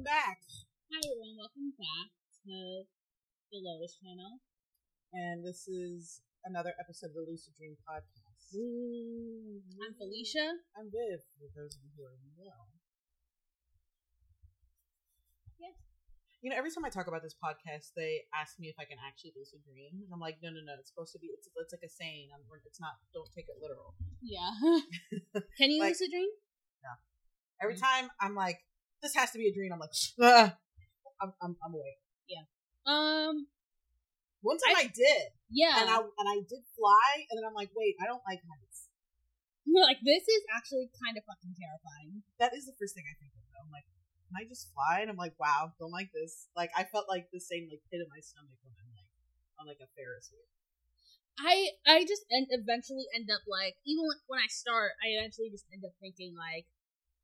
welcome back. Hi everyone, welcome back to the Lotus channel. And this is another episode of the Lucid Dream podcast. I'm Felicia. I'm Viv, for those of you who already know. Yeah. You know, every time I talk about this podcast, they ask me if I can actually lucid dream, and I'm like, no, no, no. It's supposed to be. It's, it's like a saying. I'm, it's not. Don't take it literal. Yeah. Can you Like- lucid dream? No. Every time I'm like, this has to be a dream. I'm like, ah. I'm, I'm, I'm awake. Yeah. Um. One time I, did, Yeah. and I and I did fly, and then I'm like, wait, I don't like heights. You're like this is actually kind of fucking terrifying. That is the first thing I think of. Though. I'm like, can I just fly? And I'm like, wow, don't like this. Like, I felt like the same like pit in my stomach when I'm like on like a Ferris wheel. I I just end eventually end up like even when, when I start, I eventually just end up thinking like,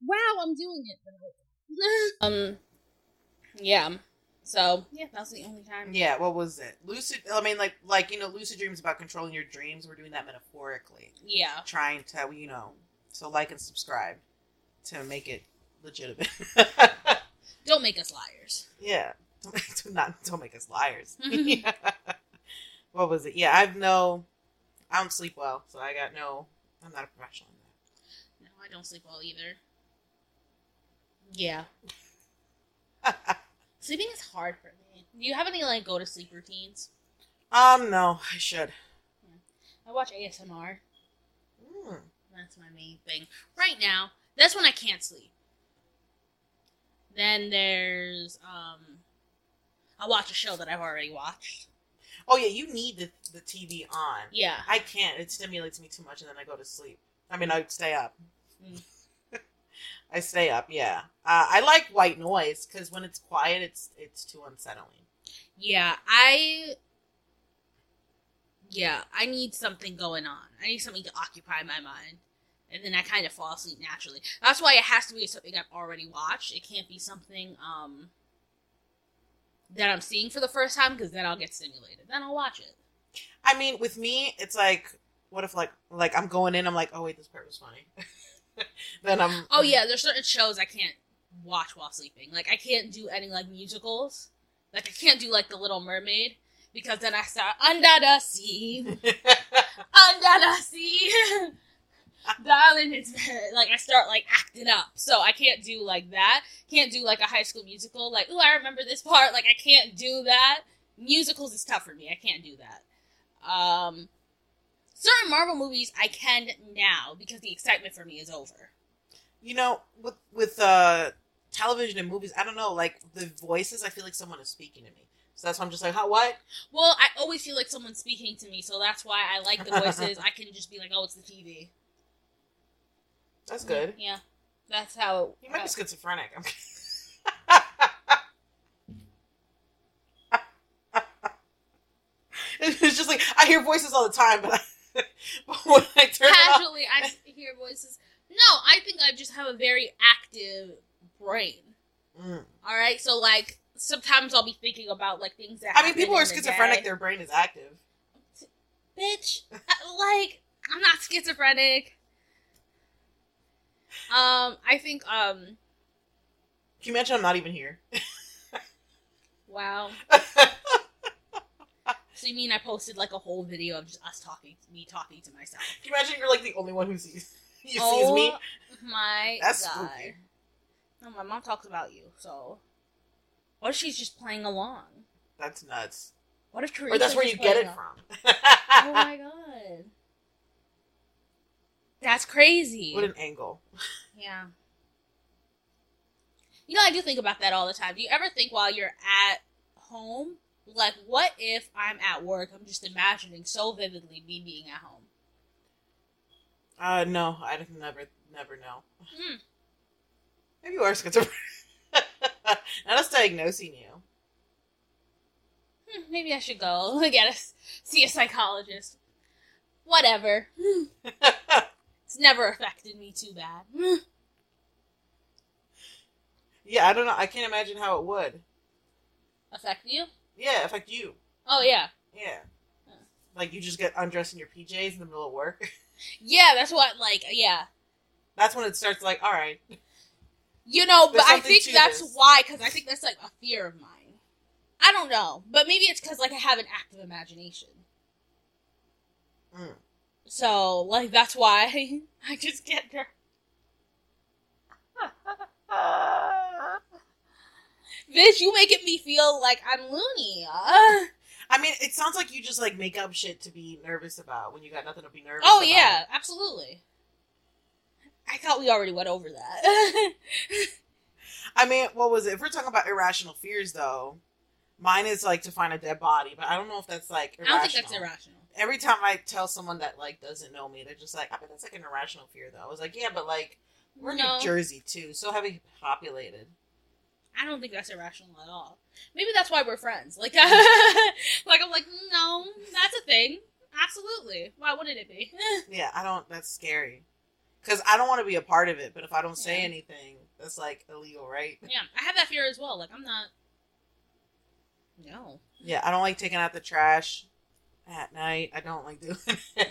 wow, I'm doing it. um. Yeah. So yeah, that's the only time. Yeah, what was it? Lucid. I mean, like, like you know, lucid dreams about controlling your dreams. We're doing that metaphorically, Yeah. trying to, you know, so like and subscribe to make it legitimate. Don't make us liars. yeah, don't, do not don't make us liars. Yeah. What was it? Yeah, I've no, I don't sleep well, so I got no. I'm not a professional in that. No, I don't sleep well either. Yeah. Sleeping is hard for me. Do you have any like go to sleep routines? um, no, I should. I watch ASMR. Mm. That's my main thing. Right now, that's when I can't sleep. Then there's um I watch a show that I've already watched. Oh yeah, you need the the TV on. Yeah. I can't. It stimulates me too much, and then I go to sleep. I mean, I stay up. Mm. I stay up. Yeah, uh, I like white noise because when it's quiet, it's it's too unsettling. Yeah, I Yeah, I need something going on. I need something to occupy my mind. And then I kind of fall asleep naturally. That's why it has to be something I've already watched. It can't be something um that I'm seeing for the first time because then I'll get stimulated. Then I'll watch it. I mean, with me, it's like, what if like like I'm going in, I'm like, oh wait, this part was funny. then I'm Oh yeah, there's certain shows I can't watch while sleeping. Like I can't do any like musicals. Like I can't do like The Little Mermaid because then I start under the sea, under the sea, darling. It's like I start like acting up. So I can't do like that. Can't do like a High School Musical. Like ooh, I remember this part. Like I can't do that. Musicals is tough for me. I can't do that. Um, certain Marvel movies I can now because the excitement for me is over. you know, with with uh television and movies, I don't know, like the voices, I feel like someone is speaking to me. So that's why I'm just like, how what? Well, I always feel like someone's speaking to me, so that's why I like the voices. I can just be like, "Oh, it's the TV." That's good. Yeah, that's how. You might uh, be schizophrenic. I'm it's just like I hear voices all the time, but, I, but when I turn it off, casually, I hear voices. No, I think I just have a very active brain. Mm. All right, so like sometimes I'll be thinking about like things that. I mean, people are the schizophrenic, their brain is active. bitch. uh, like I'm not schizophrenic. Um, I think um, Can you imagine I'm not even here? wow. So you mean I posted like a whole video of just us talking, me talking to myself? Can you imagine you're like the only one who sees you oh sees me? Oh my That's god! spooky. No, my mom talks about you. So, what if she's just playing along? That's nuts. What if Or that's where you get it along? from. oh my god, that's crazy. what an angle. Yeah. You know, I do think about that all the time. Do you ever think while you're at home, like, what if I'm at work? I'm just imagining so vividly me being at home. Uh, no, I'd never, never know. Hmm. Maybe you are schizophrenic. Not us diagnosing you. Hmm, maybe I should go get a, see a psychologist. Whatever. It's never affected me too bad. yeah, I don't know. I can't imagine how it would. Affect you? Yeah, affect you. Oh yeah. Yeah. Huh. Like you just get undressed in your PJs in the middle of work. Yeah, that's what like yeah. That's when it starts like, all right. You know, but I think that's this. why, because I think that's like a fear of mine. I don't know, but maybe it's because like I have an active imagination. Mm. So like that's why I just get her. Bitch, you making me feel like I'm loony. Uh, I mean, it sounds like you just like make up shit to be nervous about when you got nothing to be nervous. oh about. yeah, absolutely. I thought we already went over that. I mean, what was it? If we're talking about irrational fears, though, mine is like to find a dead body, but I don't know if that's like I don't think that's irrational. Every time I tell someone that like doesn't know me, they're just like, I bet that's like an irrational fear, though. I was like, yeah, but like we're No. New Jersey too, so heavily populated. I don't think that's irrational at all. Maybe that's why we're friends. Like, like I'm like, no, that's a thing. Absolutely. Why wouldn't it be? Yeah, I don't. That's scary because I don't want to be a part of it. But if I don't say Yeah. anything, that's like illegal, right? yeah, I have that fear as well. Like, I'm not. No. Yeah, I don't like taking out the trash at night. I don't like doing it.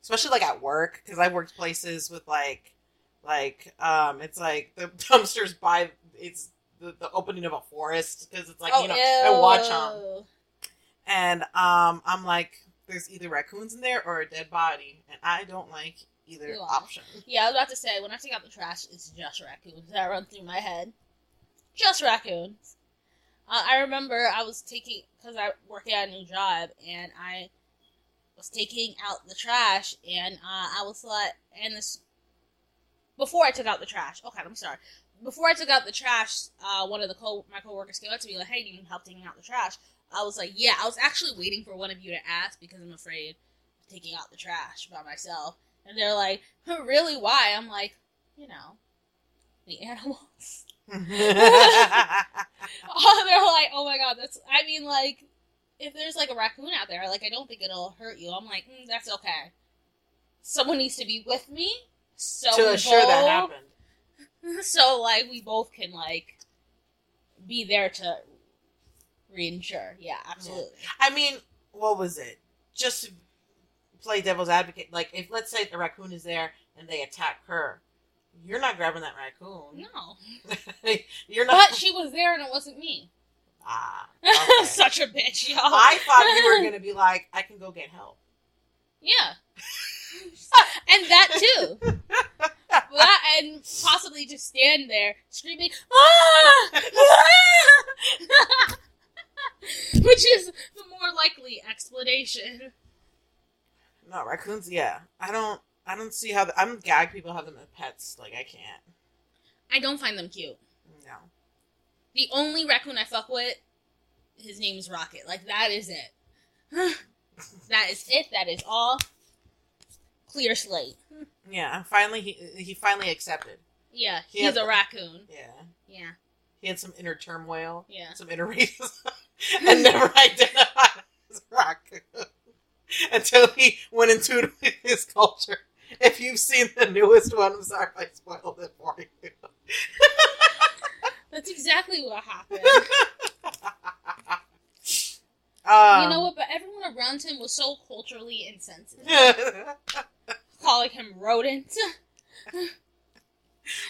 Especially like at work because I worked places with like like um it's like the dumpsters by it's the, the opening of a forest because it's like you know I watch them and um I'm like there's either raccoons in there or a dead body and I don't like either Ew. option. Yeah, I was about to say, when I take out the trash, it's just raccoons that run through my head. Just raccoons. Uh, I remember I was taking, because I work at a new job, and I was taking out the trash, and uh, I was like, and this, before I took out the trash, okay, let me start. Before I took out the trash, uh, one of the co my coworkers came up to me like, "Hey, do you need help taking out the trash?" I was like, "Yeah." I was actually waiting for one of you to ask because I'm afraid of taking out the trash by myself. And they're like, "Really? Why?" I'm like, "You know, the animals." oh, they're like, "Oh my god, that's." I mean, like, if there's like a raccoon out there, like, I don't think it'll hurt you. I'm like, mm, "That's okay." Someone needs to be with me, so to we assure that happened. so like we both can like be there to reinsure. Yeah, absolutely. I mean, what was it? Just to play devil's advocate, like if let's say the raccoon is there and they attack her, you're not grabbing that raccoon. No, you're not. but she was there and it wasn't me. ah, okay. Such a bitch, y'all. I thought you were gonna be like, I can go get help. Yeah. and that too. And possibly just stand there screaming, ah! Ah! Which is the more likely explanation. No, raccoons. Yeah, I don't. I don't see how the, I'm gag people have them as pets. Like I can't. I don't find them cute. No. The only raccoon I fuck with, his name is Rocket. Like that is it. that is it. That is all. Clear slate. Yeah. Finally, he he finally accepted. Yeah, He he's a raccoon. Yeah. Yeah, He had some inner turmoil, yeah. some inner racism, and never identified as a raccoon until he went into his culture. If you've seen the newest one, I'm sorry if I spoiled it for you. That's exactly what happened. Um, you know what? But everyone around him was so culturally insensitive, calling him rodent.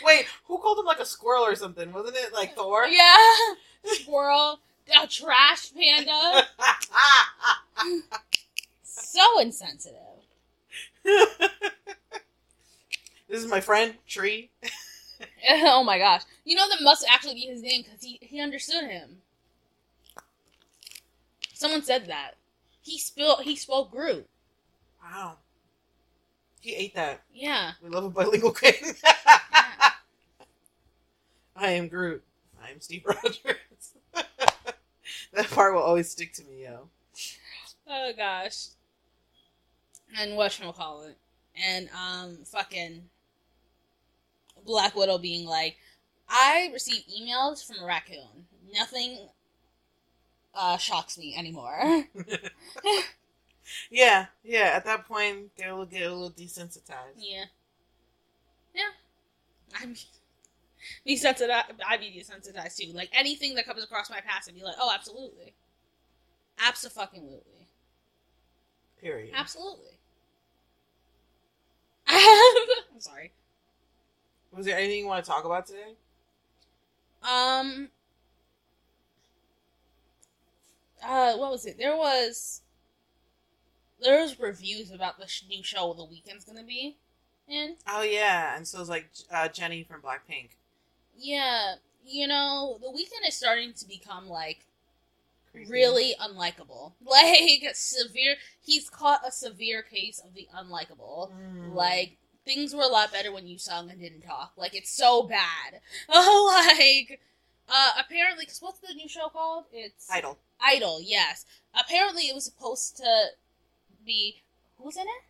Wait, who called him like a squirrel or something? Wasn't it like Thor? yeah, squirrel, a trash panda. So insensitive. this is my friend Tree. oh my gosh! You know that must actually be his name because he he understood him. Someone said that he spilled he spoke Groot. Wow. He ate that. Yeah. We love a bilingual king. I am Groot. I am Steve Rogers. that part will always stick to me, yo. Oh gosh. And whatchamacallit. And um fucking Black Widow being like, I receive emails from a raccoon. Nothing uh shocks me anymore. Yeah, yeah. At that point, they'll get a little desensitized. yeah. Yeah. I'm desensitized I'd be desensitized too. Like anything that comes across my path I'd be like, oh absolutely. Absolutely. Period. Absolutely. I'm sorry. Was there anything you want to talk about today? Um. Uh, what was it? There was. There was reviews about the new show the Weeknd's gonna be in. Oh yeah, and so it's like uh, Jennie from Blackpink. Yeah, you know, the Weeknd is starting to become like Creepy. really unlikable. Like severe. He's caught a severe case of the unlikable. Mm. Like things were a lot better when you sung and didn't talk. Like it's so bad. Oh, like uh, apparently, because what's the new show called? It's Idol. Idol. Yes. Apparently, it was supposed to be who's in it?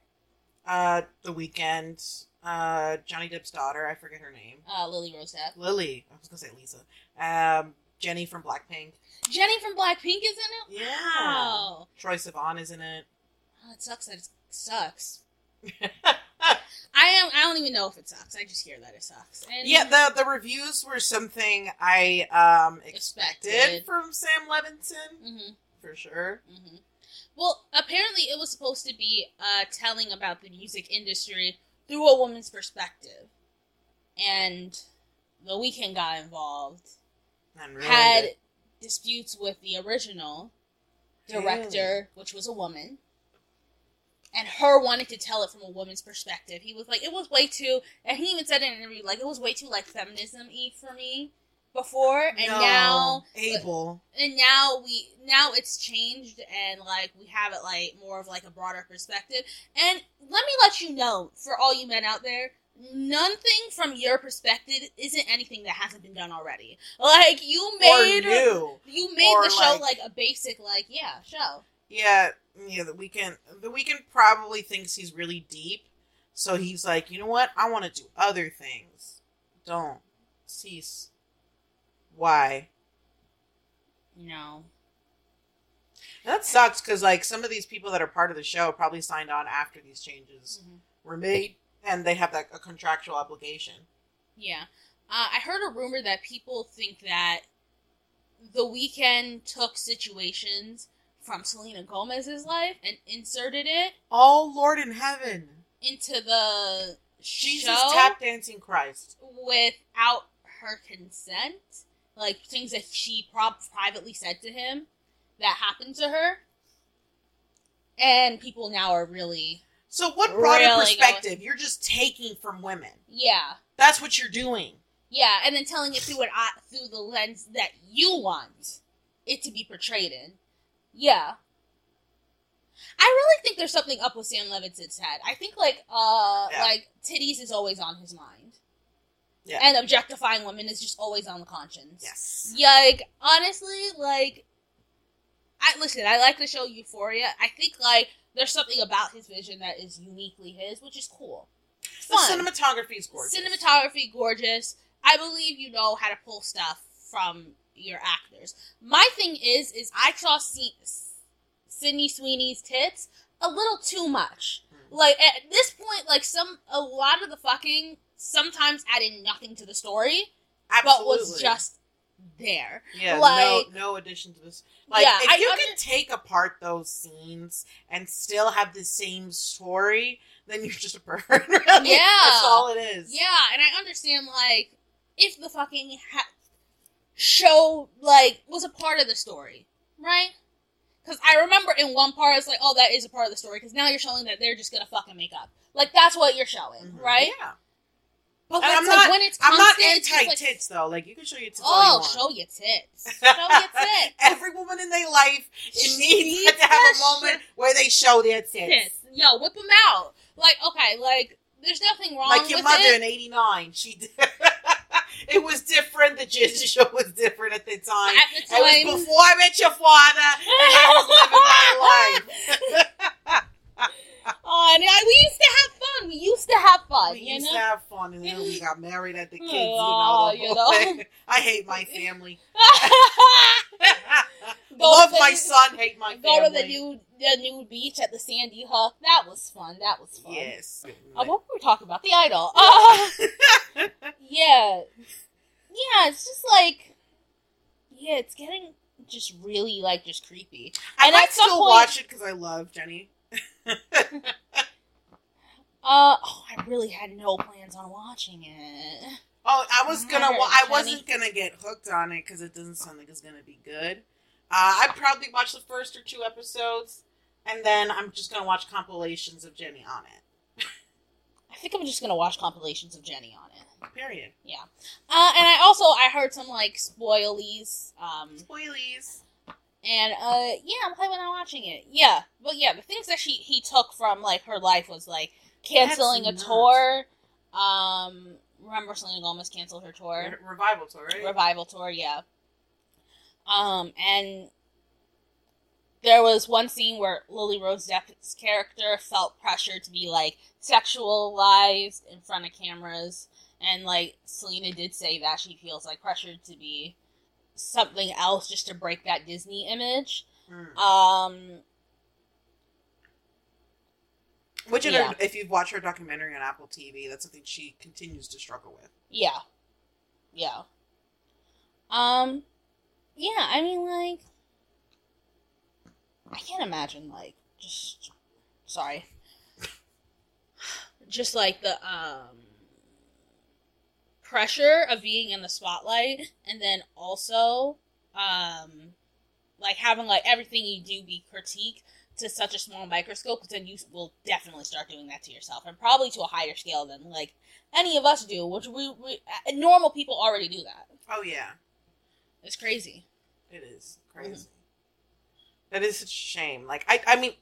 Uh, The Weeknd. Uh, Johnny Depp's daughter. I forget her name. Uh, Lily Rose Depp. Lily. I was gonna say Lisa. Um, Jennie from Blackpink. Jennie from Blackpink is in it. Yeah. Wow. Troye Sivan is in it. Oh, it sucks that it sucks. I am. I don't even know if it sucks. I just hear that it sucks. And yeah, the the reviews were something I um expected, Expected. from Sam Levinson hmm for sure. hmm Well, apparently, it was supposed to be uh, telling about the music industry through a woman's perspective, and the Weeknd got involved. And had it. disputes with the original Really? director, which was a woman, and her wanted to tell it from a woman's perspective. He was like, it was way too, and he even said in an interview, like, it was way too like feminism y for me before, and No, now able and now we now it's changed and like we have it like more of like a broader perspective and let me let you know for all you men out there nothing from your perspective isn't anything that hasn't been done already like you made new. you made the show like- like a basic like yeah show Yeah, yeah. The Weeknd. The Weeknd probably thinks he's really deep, so he's like, you know what? I want to do other things. Don't cease. Why? No. That sucks because like some of these people that are part of the show probably signed on after these changes Mhm. were made, and they have like a contractual obligation. yeah uh, i heard a rumor that people think that the Weeknd took situations from selena gomez's life and inserted it Oh Lord in heaven, into the Jesus show tap dancing Christ. without her consent, like things that she prob- privately said to him that happened to her, and people now are really So what broader Really perspective? You're just taking from women. yeah That's what you're doing. yeah, and then telling it through an through the lens that you want it to be portrayed in. Yeah. I really think there's something up with Sam Levinson's head. I think like uh Yeah. like titties is always on his mind. Yeah. And objectifying women is just always on the conscience. Yes. Yeah, like honestly, like I listen, I like the show Euphoria. I think like there's something about his vision that is uniquely his, which is cool. The Fun. cinematography is gorgeous. Cinematography gorgeous. I believe you know how to pull stuff from your actors. My thing is is I saw C- Sydney Sweeney's tits a little too much. Hmm. Like at this point like some a lot of the fucking sometimes added nothing to the story Absolutely. but was just there. yeah, like- no, no addition to this. Like, Yeah, if I you under- can take apart those scenes and still have the same story, then you're just a pervert. Really. Yeah. that's all it is. Yeah, and I understand like if the fucking ha- show like was a part of the story, right? Because I remember in one part it's like, oh, that is a part of the story. Because now you're showing that they're just gonna fucking make up. Like that's what you're showing, Mhm. right? Yeah. But And I'm like not- when it's I'm not anti like, tits though. Like you can show your tits. Oh, you show your tits. Show your tits. Every woman in their life it needs to have a moment where they show their tits. tits. Yo, whip them out. Like okay, like there's nothing wrong Like your mother it. in '89, she did. it was different. The Disney show was different at the time. At the It was before I met your father, and I was living my life. Oh, and I, we used to have. We used to have fun. we you used know. to have fun, and then we got married at the kids. Aw, you know, you know. I hate my family. Love the- my son, hate my Go family. Go to the new the new beach at the Sandy Hook. That was fun. That was fun. Yes. Uh, what were we talking about? The idol. Uh, yeah. Yeah, it's just like Yeah, it's getting just really like just creepy. I and might still point- watch it because I love Jennie. Uh, oh, I really had no plans on watching it. Oh, I was gonna. Wa- I wasn't gonna get hooked on it because it doesn't sound like it's gonna be good. Uh, I probably watch the first or two episodes, and then I'm just gonna watch compilations of Jennie on it. I think I'm just gonna watch compilations of Jennie on it. Period. Yeah. Uh, and I also I heard some like spoilies. Um, Spoilies. and uh, yeah, I'm probably not watching it. Yeah, but yeah, the things that she he took from like her life was like canceling That's a nuts. tour. Um, remember Selena Gomez canceled her tour. Re- Revival tour, right? revival tour, yeah. Um, and there was one scene where Lily Rose Depp's character felt pressure to be like sexualized in front of cameras, and like Selena did say that she feels like pressured to be something else just to break that Disney image. Mm. Um, Which, in yeah. her, if you've watched her documentary on Apple TV, that's something she continues to struggle with. yeah, yeah. Um, yeah. I mean, like, I can't imagine like just sorry, just like the um pressure of being in the spotlight, and then also um like having like everything you do be critiqued to such a small microscope, because then you will definitely start doing that to yourself, and probably to a higher scale than like any of us do, which we, we uh, normal people already do that. Oh yeah, It's crazy. it is Mm-hmm. crazy. That is such a shame. Like I, I mean,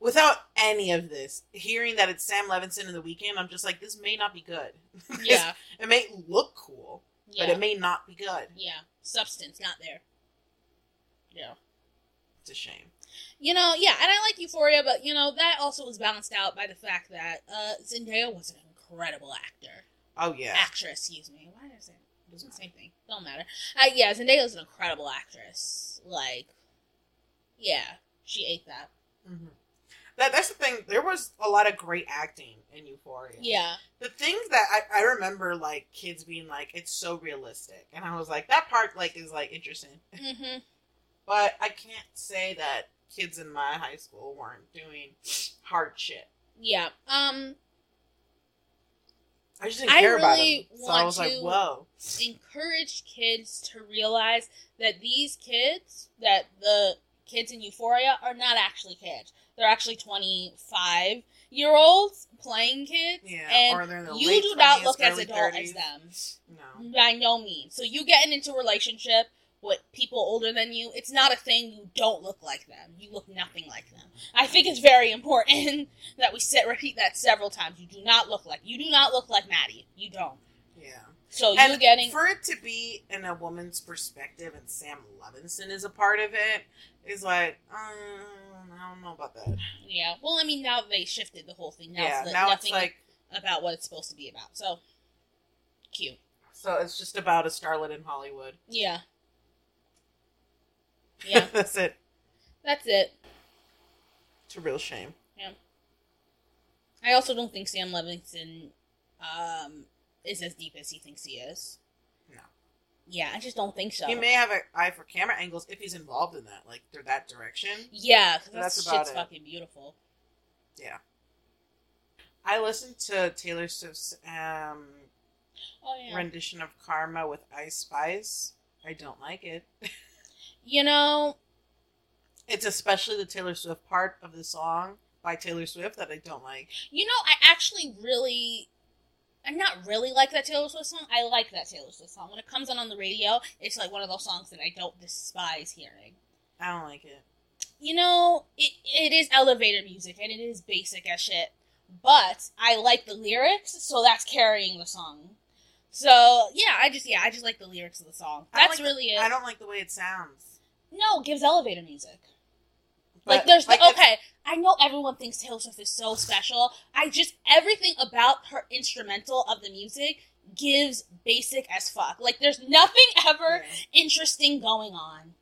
without any of this, hearing that it's Sam Levinson in the Weeknd, I'm just like, this may not be good. Yeah, it may look cool, yeah, but it may not be good. yeah. Substance not there. Yeah. It's a shame. You know, yeah, and I like Euphoria, but you know that also was balanced out by the fact that uh, Zendaya was an incredible actor, Oh yeah, actress. Excuse me. Why did I say it was the same thing? Don't matter. Uh, yeah, Zendaya was an incredible actress. Like, yeah, she ate that. hmm that that's the thing. There was a lot of great acting in Euphoria. Yeah, the thing that I, I remember, like kids being like, "It's so realistic," and I was like, "That part like is like interesting," hmm but I can't say that kids in my high school weren't doing hard shit. yeah. Um, I just didn't I care about them, so I was like, to- "Whoa." encourage kids to realize that these kids, that the kids in Euphoria, are not actually kids. They're actually 25 year olds playing kids. Yeah, and or they're in their you do not look as adult 30s. as them. No. By no means. So you getting into a relationship with people older than you, it's not a thing. You don't look like them. You look nothing like them. I think it's very important that we sit repeat that several times. You do not look like you do not look like Maddie. You don't. Yeah. So And you getting for it to be in a woman's perspective and Sam Levinson is a part of it is like, um, I don't know about that. Yeah. Well, I mean, now they shifted the whole thing. Now yeah, it's now it's nothing like about what it's supposed to be about. So cute. so it's just about a starlet in Hollywood. Yeah. Yeah. That's it. That's it. It's a real shame. Yeah. I also don't think Sam Levinson um, is as deep as he thinks he is. No. Yeah, I just don't think so. He may have an eye for camera angles if he's involved in that, like through that direction. yeah, 'cause that That's shit's about it. fucking beautiful. Yeah. I listened to Taylor Swift's um, Oh yeah. rendition of Karma with Ice Spice. I don't like it. You know, It's especially the Taylor Swift part of the song by Taylor Swift that I don't like. you know, I actually really. I'm not really like that Taylor Swift song. I like that Taylor Swift song. When it comes on on the radio, it's like one of those songs that I don't despise hearing. I don't like it. you know, it, it is elevator music and it is basic as shit. But I like the lyrics, so that's carrying the song. So yeah, I just yeah, I just like the lyrics of the song. That's like really the, it. I don't like the way it sounds. No, it gives elevator music. But, like there's like, the, okay. I know everyone thinks Taylor Swift is so special. I just everything about her instrumental of the music gives basic as fuck. Like there's nothing ever Yeah. interesting going on.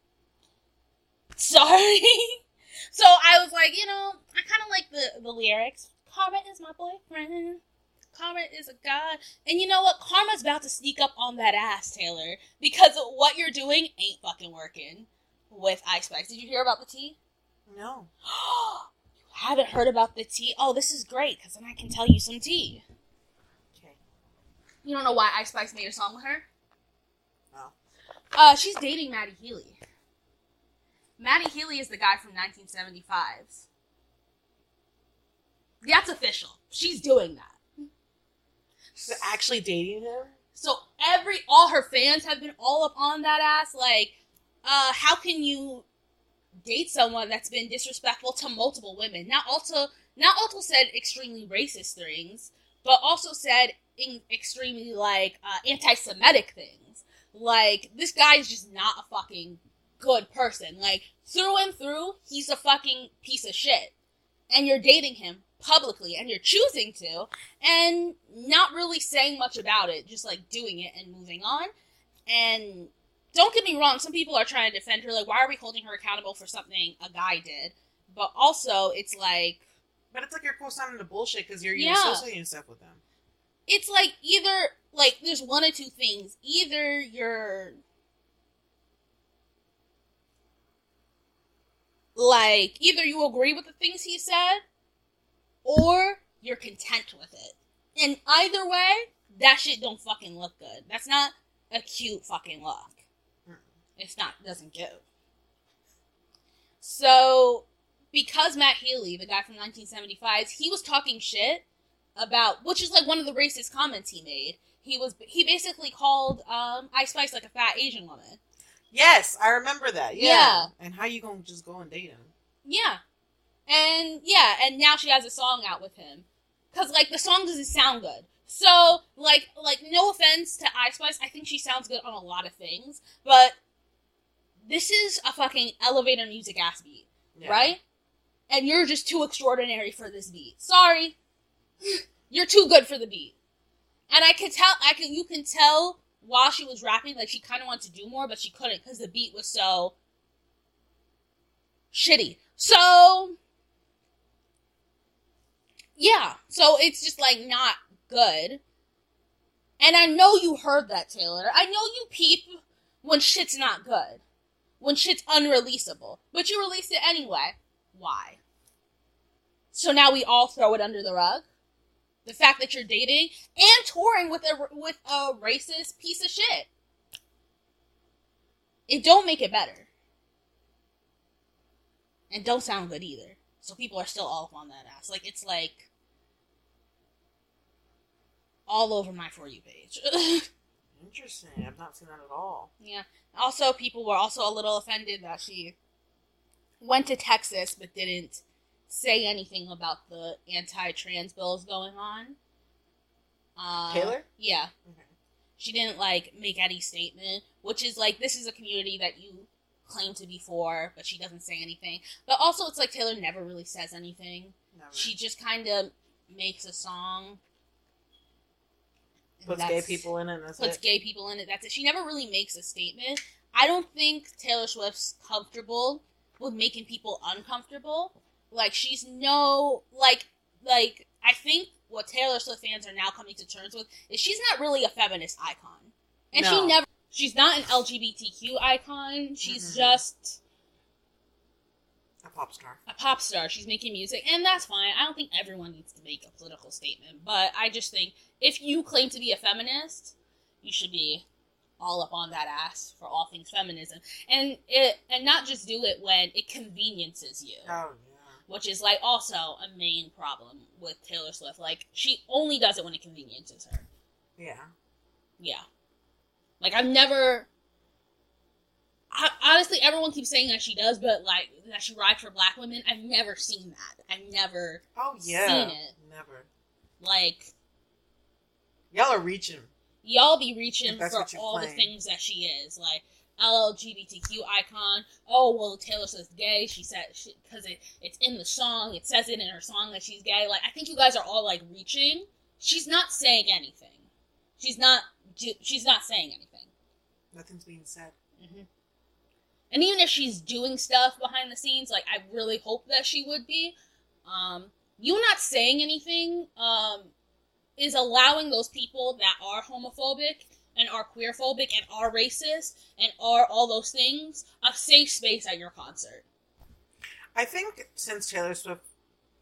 Sorry. so I was like, you know, I kind of like the the lyrics. Karma is my boyfriend. Karma is a god. And you know what? Karma's about to sneak up on that ass, Taylor, because what you're doing ain't fucking working with Ice Spice. Did you hear about the tea? No. you haven't heard about the tea. Oh, this is great because then I can tell you some tea. Okay. You don't know why Ice Spice made a song with her? No. Uh, she's dating Matty Healy. Matty Healy is the guy from 1975's. That's official. She's doing that. She's actually dating him. So every all her fans have been all up on that ass. Like, uh, how can you date someone that's been disrespectful to multiple women? Not also not also said extremely racist things, but also said in extremely like uh, anti-Semitic things. Like this guy is just not a fucking good person. Like through and through, he's a fucking piece of shit. And you're dating him publicly and you're choosing to and not really saying much about it, just like doing it and moving on. And don't get me wrong, some people are trying to defend her, like, why are we holding her accountable for something a guy did? But also, it's like, But it's like you're co-signing the bullshit because you're, Yeah. you're associating stuff with them. it's like either, like, there's one or two things. Either you're, like, either you agree with the things he said, or you're content with it. And either way, that shit don't fucking look good. That's not a cute fucking look. It's not doesn't go. So, because Matt Healy, the guy from 1975, he was talking shit about, which is like one of the racist comments he made. He was he basically called um, Ice Spice like a fat Asian woman. Yes, I remember that. Yeah. Yeah. And how you gonna just go and date him? Yeah, and yeah, and now she has a song out with him, cause like the song doesn't sound good. So like like no offense to Ice Spice, I think she sounds good on a lot of things, but this is a fucking elevator music ass beat. Yeah. right? And you're just too extraordinary for this beat. Sorry, you're too good for the beat. And I can tell, I can, you can tell while she was rapping, like she kind of wanted to do more, but she couldn't because the beat was so shitty. So, yeah, so it's just like not good. And I know you heard that, Taylor. I know you peep when shit's not good when shit's unreleasable. But you released it anyway. Why? So now we all throw it under the rug? The fact that you're dating and touring with a with a racist piece of shit. It don't make it better. And don't sound good either. So people are still all up on that ass. Like it's like all over my for you page. Interesting. I've not seen that at all. Yeah. Also, people were also a little offended that she went to Texas but didn't say anything about the anti-trans bills going on. Uh, Taylor? Yeah. Okay. She didn't like make any statement, which is like this is a community that you claim to be for, but she doesn't say anything. But also, it's like Taylor never really says anything. Never. She just kind of makes a song. Puts gay people in it. And that's puts it. gay people in it. That's it. She never really makes a statement. I don't think Taylor Swift's comfortable with making people uncomfortable. Like she's no like like I think what Taylor Swift fans are now coming to terms with is she's not really a feminist icon. And No. she never she's not an LGBTQ icon. She's Mhm. just a pop star. a pop star. She's making music, and that's fine. I don't think everyone needs to make a political statement, but I just think if you claim to be a feminist, you should be all up on that ass for all things feminism, and it and not just do it when it conveniences you, Oh yeah. which is like also a main problem with Taylor Swift. Like she only does it when it conveniences her. yeah. Yeah. Yeah, like I've never. I, honestly, everyone keeps saying that she does, but like that she rides for black women. I've never seen that. I've never Oh yeah. Seen it. Never. like Y'all are reaching. y'all be reaching for all the things that she is like LGBTQ icon. Oh well, Taylor says gay. She said because it it's in the song. It says it in her song that she's gay. Like I think you guys are all like reaching. She's not saying anything. She's not. She's not saying anything. Nothing's being said. hmm And even if she's doing stuff behind the scenes, like I really hope that she would be, um, you not saying anything um, is allowing those people that are homophobic and are queerphobic and are racist and are all those things a safe space at your concert. I think since Taylor Swift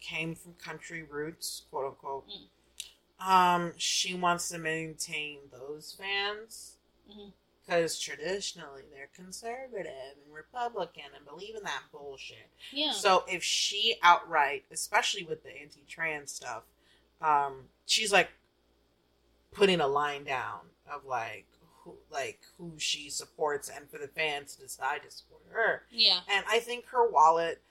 came from country roots, quote unquote. Mm. Um, she wants to maintain those fans Mhm. Because traditionally they're conservative and Republican and believe in that bullshit. Yeah. So if she outright, especially with the anti-trans stuff, um, she's like putting a line down of like who, like who she supports, and for the fans to decide to support her. yeah. And I think her wallet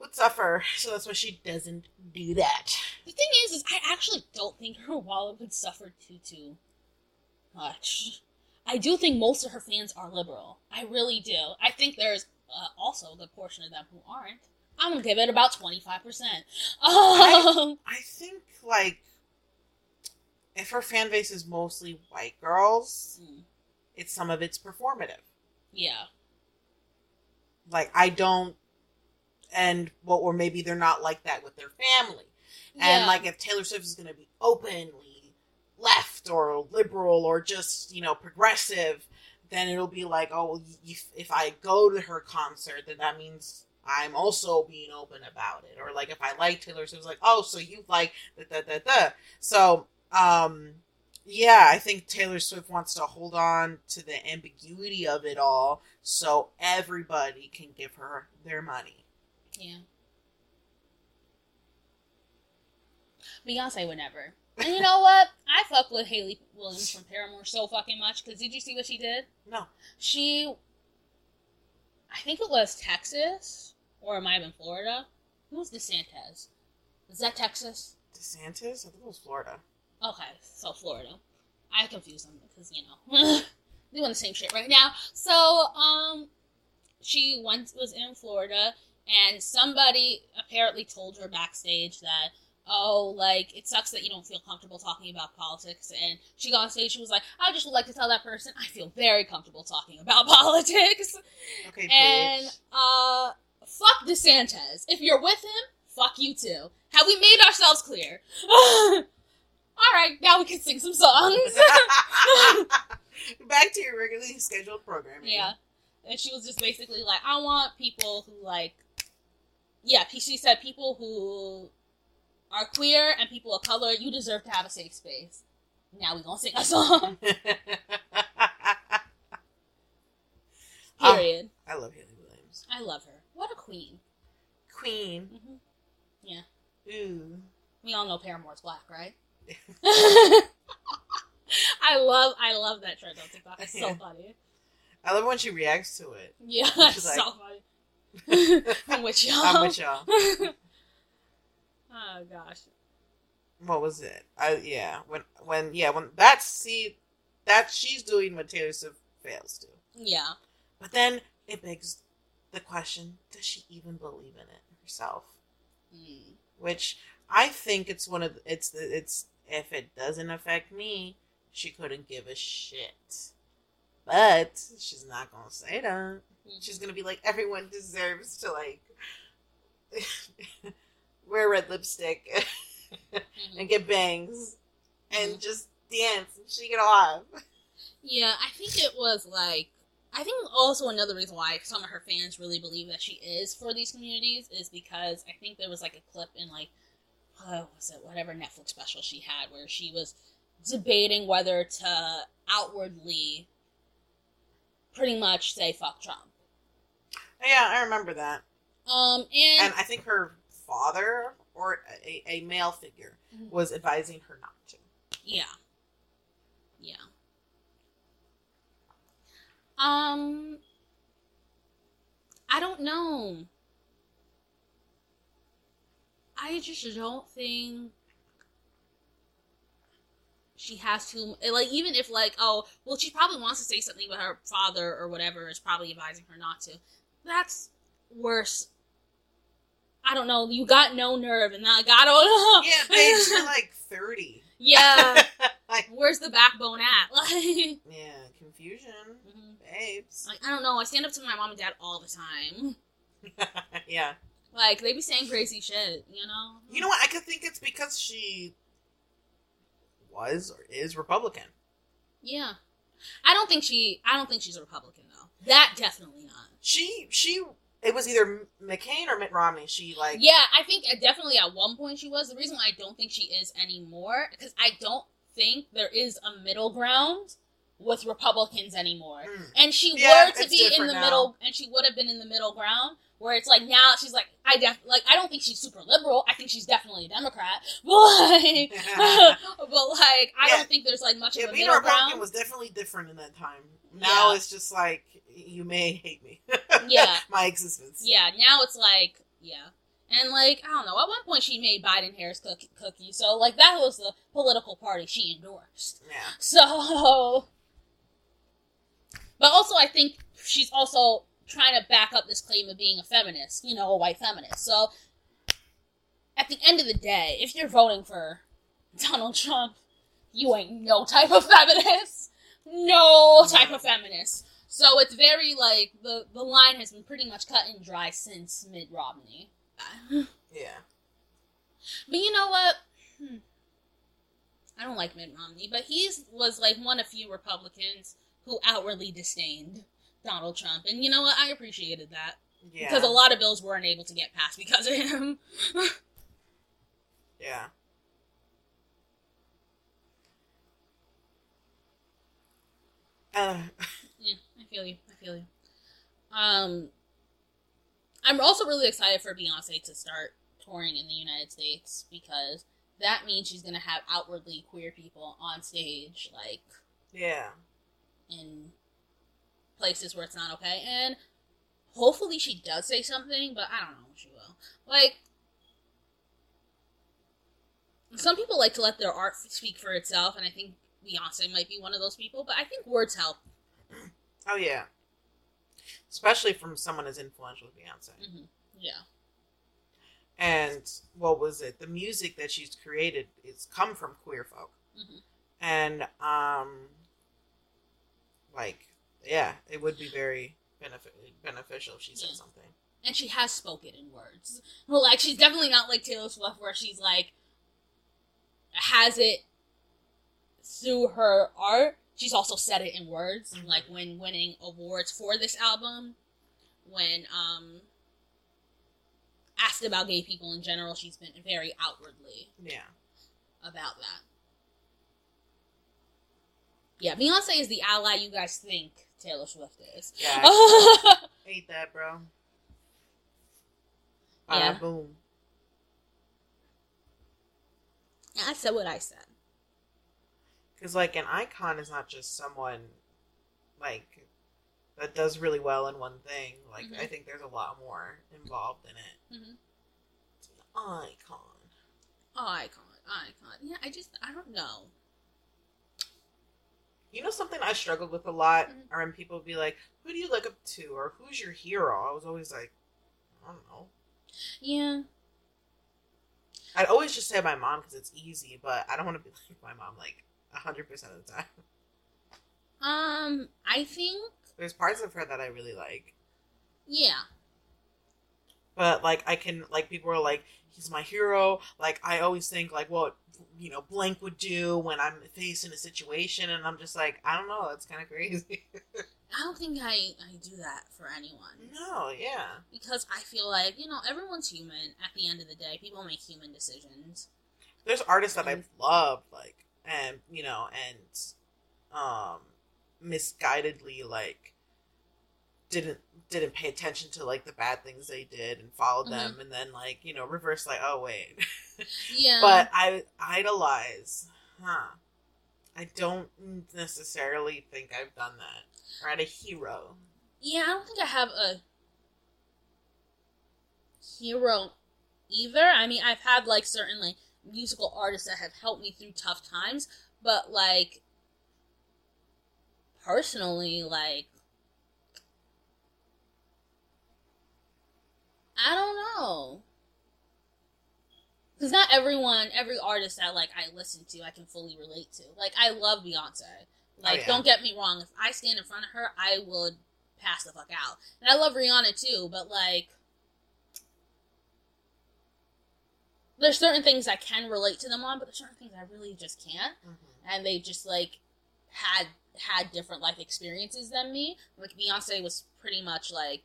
would suffer, so that's why she doesn't do that. The thing is, is I actually don't think her wallet would suffer too too much. I do think most of her fans are liberal. I really do. I think there's uh, also the portion of them who aren't. I'm gonna give it about twenty five percent. Um, I think like if her fan base is mostly white girls, mm, it's some of it's performative. yeah, Like I don't, and well, or maybe they're not like that with their family. And Yeah. like if Taylor Swift is going to be openly left or liberal or just you know progressive, then it'll be like, oh, if, if I go to her concert, then that means I'm also being open about it. Or like if I like Taylor Swift, like, oh, so you like da da da da. So um, yeah, I think Taylor Swift wants to hold on to the ambiguity of it all, so everybody can give her their money. yeah. Beyonce would never. And you know what? I fuck with Hayley Williams from Paramore so fucking much. Because did you see what she did? No, She, I think it was Texas, or it might have been Florida. Who was DeSantis? Is that Texas? DeSantis. I think it was Florida. Okay, so Florida. I confuse them because you know doing the same shit right now. So, um, she once was in Florida, and somebody apparently told her backstage that. Oh, like it sucks that you don't feel comfortable talking about politics. And she got on stage. She was like, "I just would like to tell that person I feel very comfortable talking about politics." Okay, And bitch. uh fuck DeSantis. If you're with him, fuck you too. Have we made ourselves clear? Alright, now we can sing some songs. Back to your regularly scheduled programming. yeah. And she was just basically like, I want people who like Yeah, she said people who are queer and people of color, you deserve to have a safe space. Now we gonna sing a song. Oh. Period. I love Hayley Williams. I love her. What a queen. Queen. hmm Ooh. We all know Paramore's black, right? I love I love that trend on TikTok. It's so Yeah. funny. I love when she reacts to it. Yeah, it's like- so funny. I'm with y'all. I'm with y'all. Oh gosh. What was it? I yeah. When when yeah when that's see that she's doing what Taylor Swift fails to. Yeah. But then it begs the question: Does she even believe in it herself? Mm. Which I think it's one of the, it's the it's if it doesn't affect me, she couldn't give a shit. But she's not gonna say that. She's gonna be like, everyone deserves to like wear red lipstick Mhm. and get bangs and Mhm. just dance and shake it off. Yeah, I think it was like I think also another reason why some of her fans really believe that she is for these communities is because I think there was like a clip in like what was it whatever Netflix special she had where she was debating whether to outwardly pretty much say fuck Trump. Yeah, I remember that. Um and, And I think her father or a, a male figure Mhm. was advising her not to. yeah. Yeah. Um I don't know. I just don't think she has to like even if like oh well she probably wants to say something but her father or whatever is probably advising her not to. That's worse. I don't know. You got no nerve, and I got oh Yeah, bitch, you're like 30. yeah. like, Where's the backbone at? Like, yeah, confusion, mhm. babes. like I don't know. I stand up to my mom and dad all the time. yeah. Like they be saying crazy shit, you know. You know what? I could think it's because she was or is Republican. Yeah. I don't think she. I don't think she's a Republican though. That definitely not. She she it was either McCain or Mitt Romney. She like Yeah, I think uh, definitely at one point she was. The reason why I don't think she is anymore because I don't think there is a middle ground with Republicans anymore. Mm. And she Yeah, were to be in the now. middle, and she would have been in the middle ground. Where it's like now she's like I def like I don't think she's super liberal. I think she's definitely a Democrat, but like, but like I Yeah. don't think there's like much Yeah, of a being a middle Republican ground. was definitely different in that time. Now Yeah. it's just like you may hate me. Yeah. my existence. Yeah, now it's like, yeah. And like, I don't know, at one point she made Biden Harris cookie, cookie. So like that was the political party she endorsed. Yeah. So But also I think she's also trying to back up this claim of being a feminist, you know, a white feminist. So at the end of the day, if you're voting for Donald Trump, you ain't no type of feminist. No type of feminist. So it's very like the the line has been pretty much cut and dry since Mitt Romney. Yeah. But you know what? Hmm. I don't like Mitt Romney, but he was like one of few Republicans who outwardly disdained Donald Trump, and you know what? I appreciated that Yeah. because a lot of bills weren't able to get passed because of him. Yeah. Uh, yeah, I feel you. I feel you. Um, I'm also really excited for Beyonce to start touring in the United States because that means she's gonna have outwardly queer people on stage, like yeah. in places where it's not okay. And hopefully she does say something, but I don't know if she will. Like, some people like to let their art speak for itself, and I think Beyonce might be one of those people, but I think words help. Oh yeah. Especially from someone as influential as Beyonce. hmm Yeah. And what was it? The music that she's created is come from queer folk. Mhm. And um like yeah, it would be very benefi- beneficial if she said Yeah. something. And she has spoken in words. Well, like, she's definitely not like Taylor Swift, where she's like, has it through her art. She's also said it in words, like when winning awards for this album. When um asked about gay people in general, she's been very outwardly Yeah. about that. Yeah, Beyonce is the ally you guys think Taylor Swift is. Yeah. I hate that, bro. Yeah. boom. I said what I said. Because like an icon is not just someone like that does really well in one thing. Like Mhm. I think there's a lot more involved in it. Mhm. It's an icon. Icon, icon. Yeah, I just I don't know. You know something I struggled with a lot, Mhm. or when people would be like, "Who do you look up to?" or "Who's your hero?" I was always like, "I don't know." Yeah, I'd always just say my mom because it's easy, but I don't want to be like my mom like hundred percent of the time. um, I think There's parts of her that I really like, yeah, but like I can like people are like, "He's my hero." Like I always think like what you know blank would do when I'm facing a situation, and I'm just like, I don't know. It's kind of crazy. I don't think I I do that for anyone no, yeah, because I feel like you know everyone's human. At the end of the day, people make human decisions. there's artists that I've loved, like, and you know, and um, misguidedly like didn't didn't pay attention to like the bad things they did and followed them, and then like you know reverse like, oh wait, Yeah, but I idolize, huh? I don't necessarily think I've done that. Or had a hero. yeah, I don't think I have a hero either. I mean, I've had like certain like musical artists that have helped me through tough times, but like personally, like I don't know. Because not everyone, every artist that like I listen to, I can fully relate to. Like I love Beyonce. Oh, like yeah. don't get me wrong, if I stand in front of her, I would pass the fuck out. And I love Rihanna too, but like there's certain things I can relate to them on, but there's certain things I really just can't. And they just like had had different life experiences than me. Like Beyonce was pretty much like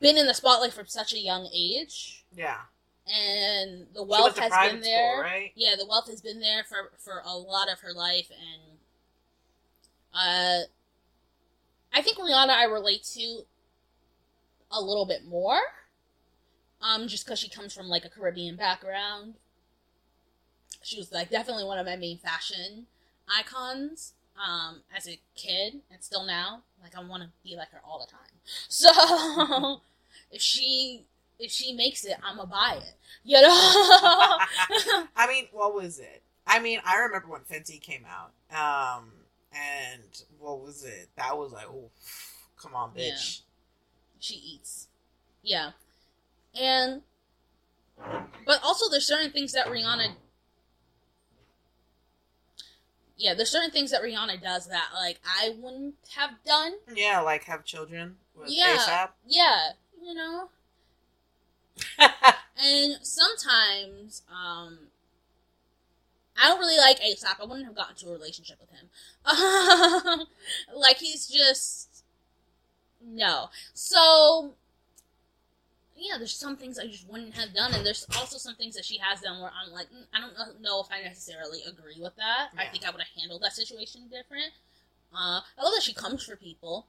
been in the spotlight from such a young age, Yeah. and the wealth has been there. school, right? Yeah, the wealth has been there for for a lot of her life, and uh, I think Rihanna I relate to a little bit more, um, just because she comes from like a Caribbean background. She was like definitely one of my main fashion icons, um, as a kid and still now. Like I want to be like her all the time. So if she if she makes it, I'ma buy it. You know. I mean, what was it? I mean, I remember when Fenty came out. Um, and what was it? That was like, oh, come on, Yeah. bitch. she eats. Yeah. And but also there's certain things that Rihanna Yeah, there's certain things that Rihanna does that like I wouldn't have done. Yeah, like have children with Yeah. Yeah, you know. And sometimes um I don't really like ASAP. I wouldn't have gotten into a relationship with him. like he's just no. So yeah, there's some things I just wouldn't have done, and there's also some things that she has done where I'm like, mm, I don't know- if I necessarily agree with that. I think I would have handled that situation different. Uh, I love that she comes for people.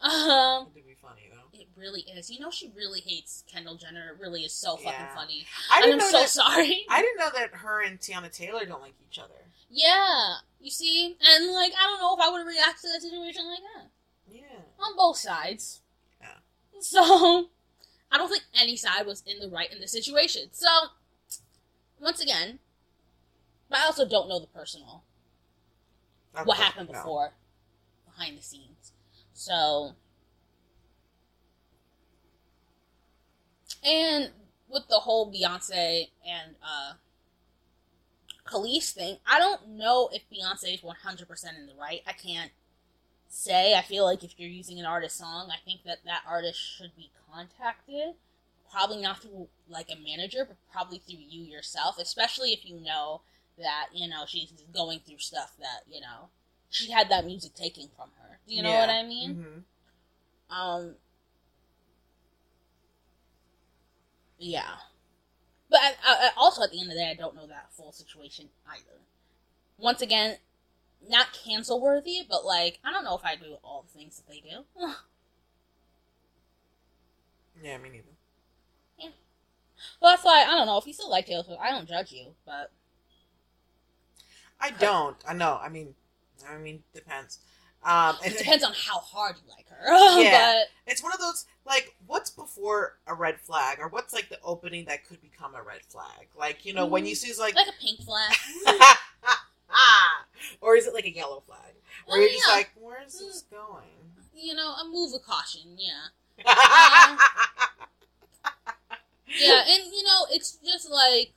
Um, It'd be funny though. it really is. You know, she really hates Kendall Jenner. It really is so fucking Yeah. funny. I didn't I'm know so that. sorry. I didn't know that her and Teyana Taylor don't like each other. Yeah, you see, and like I don't know if I would react to that situation like that Yeah. on both sides. Yeah. So I don't think any side was in the right in this situation. So once again, but I also don't know the personal Of what happened no. before behind the scenes. So and with the whole Beyonce and uh Kelis thing, I don't know if Beyonce is 100% in the right. I can't say. I feel like if you're using an artist song, I think that that artist should be contacted. Probably not through like a manager, but probably through you yourself, especially if you know that, you know, she's going through stuff that, you know, she had that music taken from her. Do you know what I mean? Mhm. Um. Yeah, but I, I also at the end of the day, I don't know that full situation either. Once again, not cancel worthy, but like I don't know if I do all the things that they do. Yeah, me neither. well, that's why I don't know if you still like Taylor Swift. I don't judge you, but I don't. I know. I mean, I mean, depends. Um, it depends on how hard you like her. Yeah. it's one of those like, what's before a red flag, or what's like the opening that could become a red flag? Like, you know, when you see like, like a pink flag. or is it like a yellow flag, where Well, you're just yeah. like, where is this hmm. going? you know, a move of caution. Yeah. Yeah, and you know, it's just like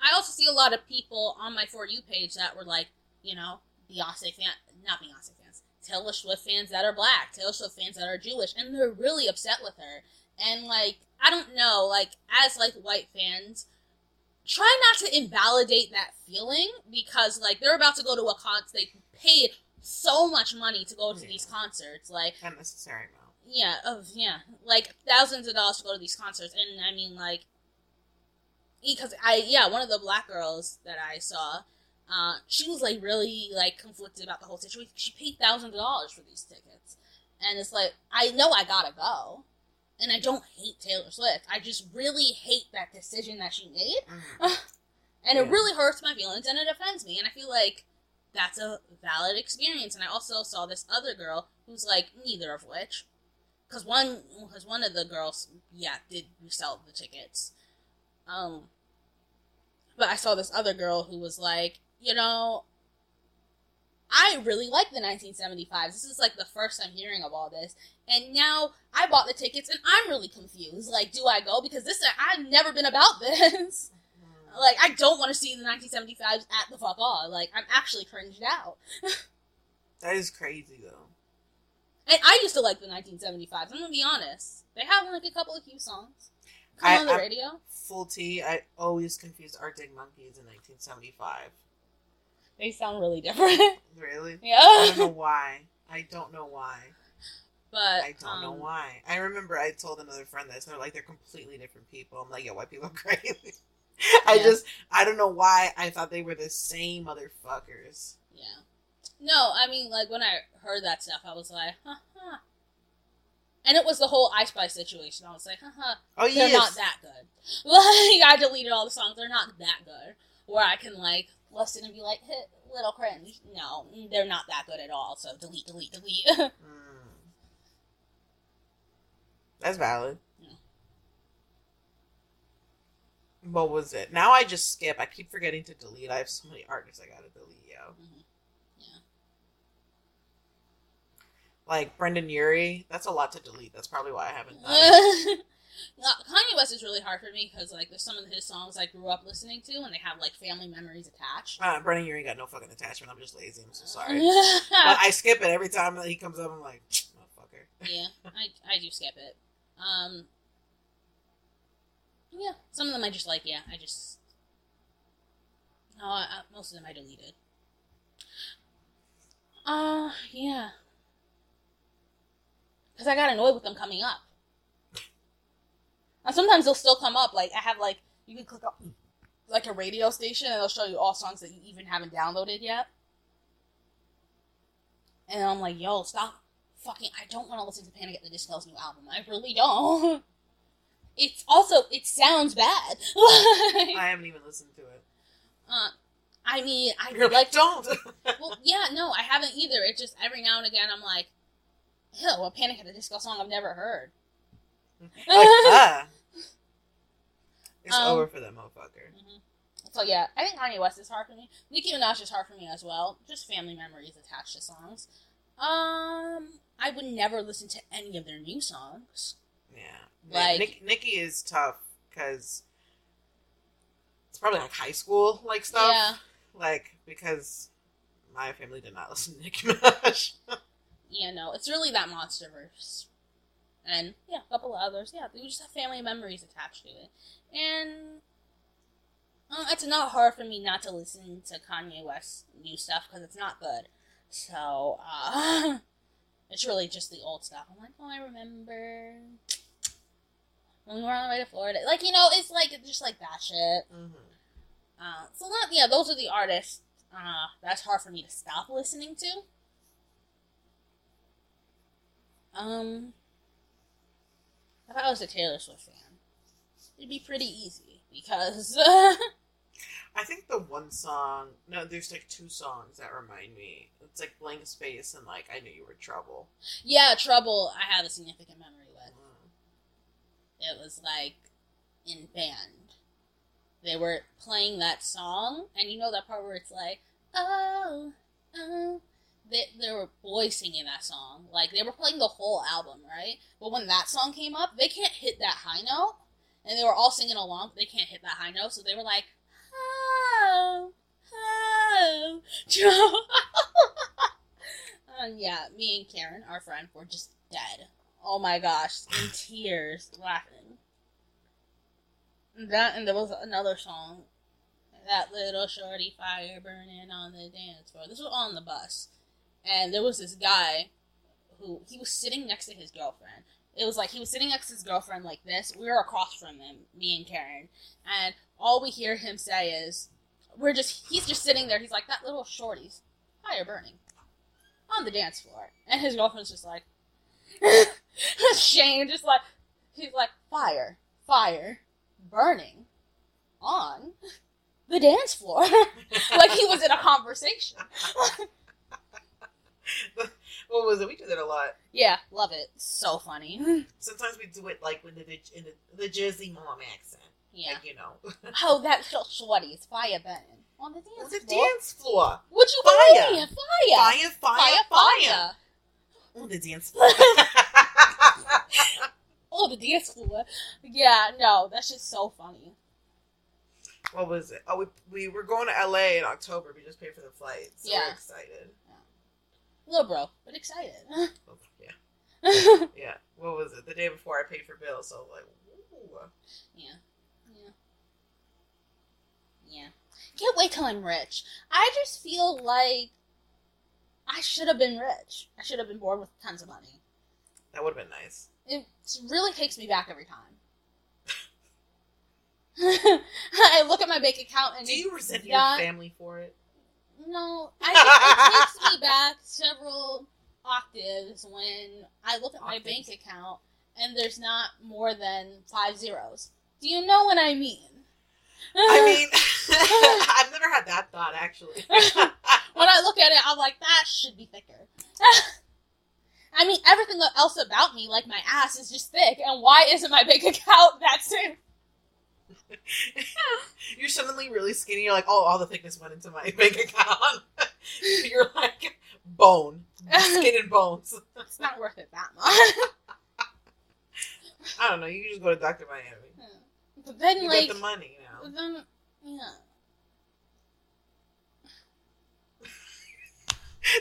I also see a lot of people on my for you page that were like, you know, Beyonce fan, not Beyonce fans, Taylor Swift fans that are black, Taylor Swift fans that are Jewish, and they're really upset with her. And like, I don't know, like as like white fans, try not to invalidate that feeling because like they're about to go to a concert, they paid so much money to go to Yeah. these concerts, like Unnecessary amount. yeah, of yeah, like thousands of dollars to go to these concerts, and I mean like, because I yeah, one of the black girls that I saw, uh, she was like really like conflicted about the whole situation. She paid thousands of dollars for these tickets, and it's like I know I gotta go, and I don't hate Taylor Swift. I just really hate that decision that she made, Mhm. and it really hurts my feelings and it offends me, and I feel like that's a valid experience. And I also saw this other girl who's like neither of which because one because one of the girls yeah did resell the tickets um but i saw this other girl who was like you know i really like the 1975 this is like the first i'm hearing of all this. And now i bought the tickets and i'm really confused. Like do i go? Because this i've never been about this. Mhm. like i don't want to see the 1975s at the fuck all. Like i'm actually cringed out. That is crazy though. and i used to like the 1975s i'm gonna be honest. They have like a couple of cute songs. Come I- on the I- radio. Full T. I always confused Arctic Monkeys in 1975. They sound really different. Really? Yeah. I don't know why. I don't know why. But I don't know um, why. I remember I told another friend this. They're like they're completely different people. I'm like, yeah, white people are crazy. I Yeah. just I don't know why I thought they were the same motherfuckers. Yeah. No, I mean, like when I heard that stuff, I was like, huh, huh. And it was the whole Ice Spice situation. I was like, haha, Oh yeah. they're yes. not that good. Like I deleted all the songs. They're not that good. Where I can like listen and be like, hit little cringe. No, they're not that good at all. So delete, delete, delete. Mm. That's valid. Yeah. What was it? Now I just skip. I keep forgetting to delete. I have so many artists I gotta delete, yo. Mhm. Yeah. Like Brendon Urie. That's a lot to delete. That's probably why I haven't done it. Uh, Kanye West is really hard for me because like there's some of his songs I grew up listening to and they have like family memories attached. Uh, you ain't got no fucking attachment. I'm just lazy. I'm so sorry. but I skip it every time that he comes up. I'm like, motherfucker. yeah, I I do skip it. Um, yeah, some of them I just like. Yeah, I just no, I, I- most of them I deleted. Uh, yeah, because I got annoyed with them coming up. And sometimes they'll still come up. Like I have like you can click up like a radio station and they'll show you all songs that you even haven't downloaded yet. And I'm like, yo, stop fucking I don't want to listen to Panic at the Disco's new album. I really don't. It's also it sounds bad. I haven't even listened to it. uh, I mean, I You're like don't. well, yeah, no, I haven't either. It just every now and again I'm like, ew, a Panic at the Disco song I've never heard. like, ah. It's Um, over for that motherfucker. So yeah, I think Kanye West is hard for me. Nicki Minaj is hard for me as well. Just family memories attached to songs. Um, I would never listen to any of their new songs. Yeah. Like- Nick, Nikki is tough because it's probably like high school like stuff. Yeah, Like because my family did not listen to Nicki Minaj. yeah, no, it's really that Monster verse, and yeah, a couple of others. Yeah, they just have family memories attached to it, and uh, it's not hard for me not to listen to Kanye West's new stuff because it's not good. So uh, it's really just the old stuff. I'm like, oh, I remember when we were on the way to Florida. Like you know, it's like just like that shit. hmm Uh, so that yeah, those are the artists. Uh, that's hard for me to stop listening to. Um, if I was a Taylor Swift fan, it'd be pretty easy because I think the one song. No, there's like two songs that remind me. It's like Blank Space and like I Knew You Were Trouble. yeah, Trouble. I have a significant memory with. Mm. It was like in band. They were playing that song, and you know that part where it's like, oh, oh. They, there were boys singing that song. Like, they were playing the whole album, right? But when that song came up, they can't hit that high note. And they were all singing along, but they can't hit that high note. So they were like, oh, oh, Joe. and um, yeah, me and Karen, our friend, were just dead. Oh my gosh, in tears, laughing. That and there was another song, that little shorty fire burning on the dance floor. This was on the bus, and there was this guy who he was sitting next to his girlfriend. It was like he was sitting next to his girlfriend like this. We were across from him, me and Karen, and all we hear him say is, "We're just." He's just sitting there. He's like, "That little shorty's fire burning on the dance floor," and his girlfriend's just like, Shane, just like he's like, "Fire, fire, burning on the dance floor," like he was in a conversation. what was it? We do that a lot. yeah, love it. So funny. Sometimes we do it like with the in the, the Jersey mom accent. Yeah. Like, you know, Oh, that little shorty's fire burning on the on dance the floor. dance floor. Would you Fire. believe? Fire. Fire, fire, Fire, fire. fire. On the dance floor. Oh, the dance floor. Yeah, no, that's just so funny. what was it? Oh, we, we were going to LA in October. We just paid for the flight. So Yeah. we're excited. Little bro, but excited. Oh, yeah. Yeah. What was it? The day before I paid for bills, So, like, ooh. yeah. Yeah. Yeah. Can't wait till I'm rich. I just feel like I should have been rich. I should have been born with tons of money. That would have been nice. It really takes me back every time. I look at my bank account and Do you resent your family for it? No, I, it takes me back several octaves when I look at my Octaves. bank account and there's not more than five zeros. Do you know what I mean? I mean, I've never had that thought actually. when I look at it, I'm like, that should be thicker. I mean, everything else about me, like my ass, is just thick, and why isn't my bank account that same? You're suddenly really skinny. You're like, oh, all the thickness went into my bank account. You're like bone, skin and bones. It's not worth it that much. I don't know. You can just go to Doctor Miami. but then, You like, the money now. then, yeah.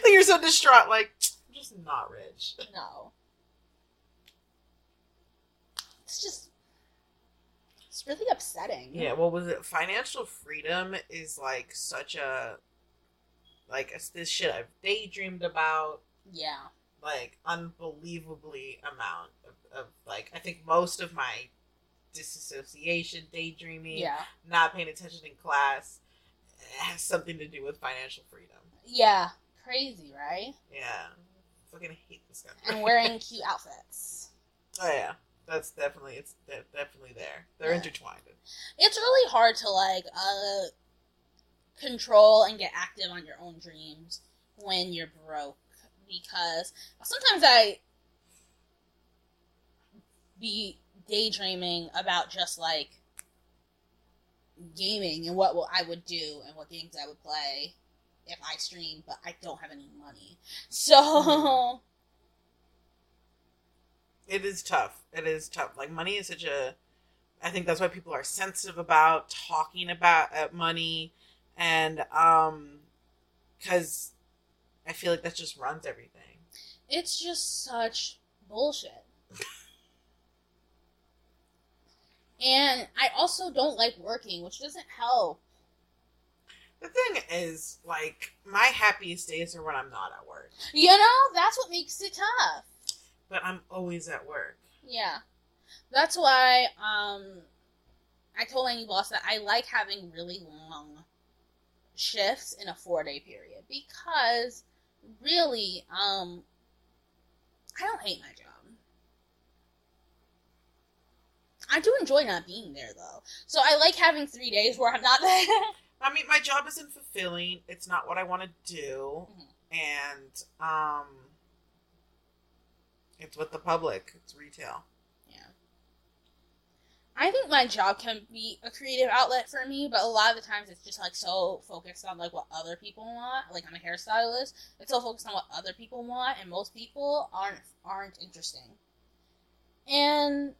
Then you're so distraught. Like, I'm just not rich. No. It's just. It's really upsetting. Yeah. What was it? Financial freedom is like such a like it's this shit I've daydreamed about. Yeah. like unbelievably amount of, of like I think most of my disassociation, daydreaming, Yeah. not paying attention in class eh, has something to do with financial freedom. Yeah. Crazy, right? Yeah. Fucking hate this guy. And wearing cute outfits. oh yeah. That's definitely it's de- definitely there. They're Yeah. intertwined. It's really hard to, like, uh, control and get active on your own dreams when you're broke. Because sometimes I be daydreaming about just, like, gaming and what will- I would do and what games I would play if I stream, but I don't have any money. So, It is tough. It is tough. Like money is such a. I think that's why people are sensitive about talking about uh, money, and um, because I feel like that just runs everything. it's just such bullshit. And I also don't like working, which doesn't help. The thing is, like, my happiest days are when I'm not at work, You know, that's what makes it tough. But I'm always at work. Yeah. That's why um I told my new boss that I like having really long shifts in a four day period because really, um I don't hate my job. I do enjoy not being there though. So I like having three days where I'm not there. I mean, my job isn't fulfilling. It's not what I want to do, Mhm. and um, it's with the public. It's retail. Yeah. I think my job can be a creative outlet for me, but a lot of the times it's just like so focused on like what other people want. Like I'm a hairstylist, it's so focused on what other people want, and most people aren't aren't interesting. And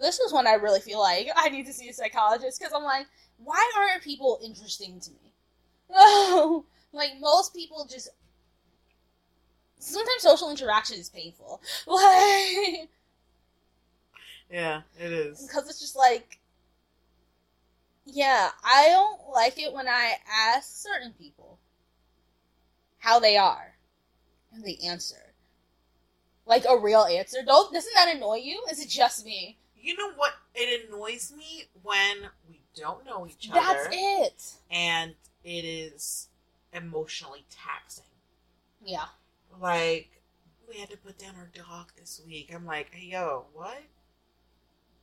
this is when I really feel like I need to see a psychologist because I'm like, why aren't people interesting to me? Like most people just. Sometimes social interaction is painful. Like. Yeah, it is. because it's just like yeah i don't like it when i ask certain people how they are and they answer like a real answer don't doesn't that annoy you is it just me You know what? It annoys me when we don't know each other. that's it and it is emotionally taxing. yeah Like we had to put down our dog this week. I'm like, hey, yo, what?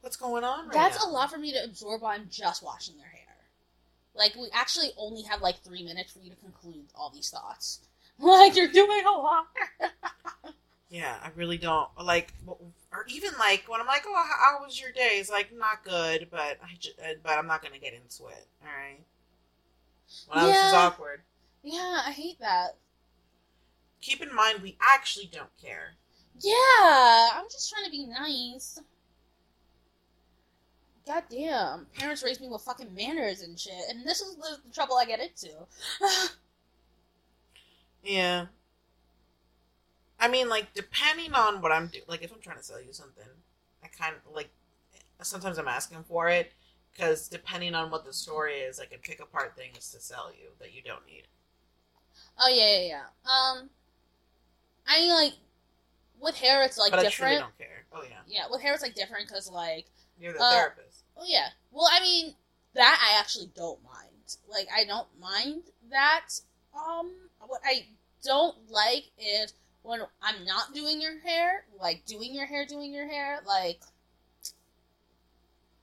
What's going on right that's now? a lot for me to absorb on just washing their hair like we actually only have like three minutes for you to conclude all these thoughts like you're doing a lot Yeah, I really don't like, or even like when I'm like, "Oh, how, how was your day?" It's like not good, but I just, uh, but I'm not gonna get into it. All right. Well, this is awkward. yeah i hate that Keep in mind, we actually don't care. Yeah, I'm just trying to be nice. God damn, parents raised me with fucking manners and shit, and this is the, the trouble I get into. Yeah. I mean, like, depending on what I'm doing, like, if I'm trying to sell you something, I kind of, like, sometimes I'm asking for it, because depending on what the story is, I can pick apart things to sell you that you don't need. oh yeah, yeah, yeah. Um, I mean, like, with hair it's like but I different. truly don't care. Oh yeah, Yeah, with hair it's like different because like you're the Uh, therapist. oh yeah. Well, I mean that I actually don't mind. Like I don't mind that. Um, what I don't like is when I'm not doing your hair, like doing your hair, doing your hair, like.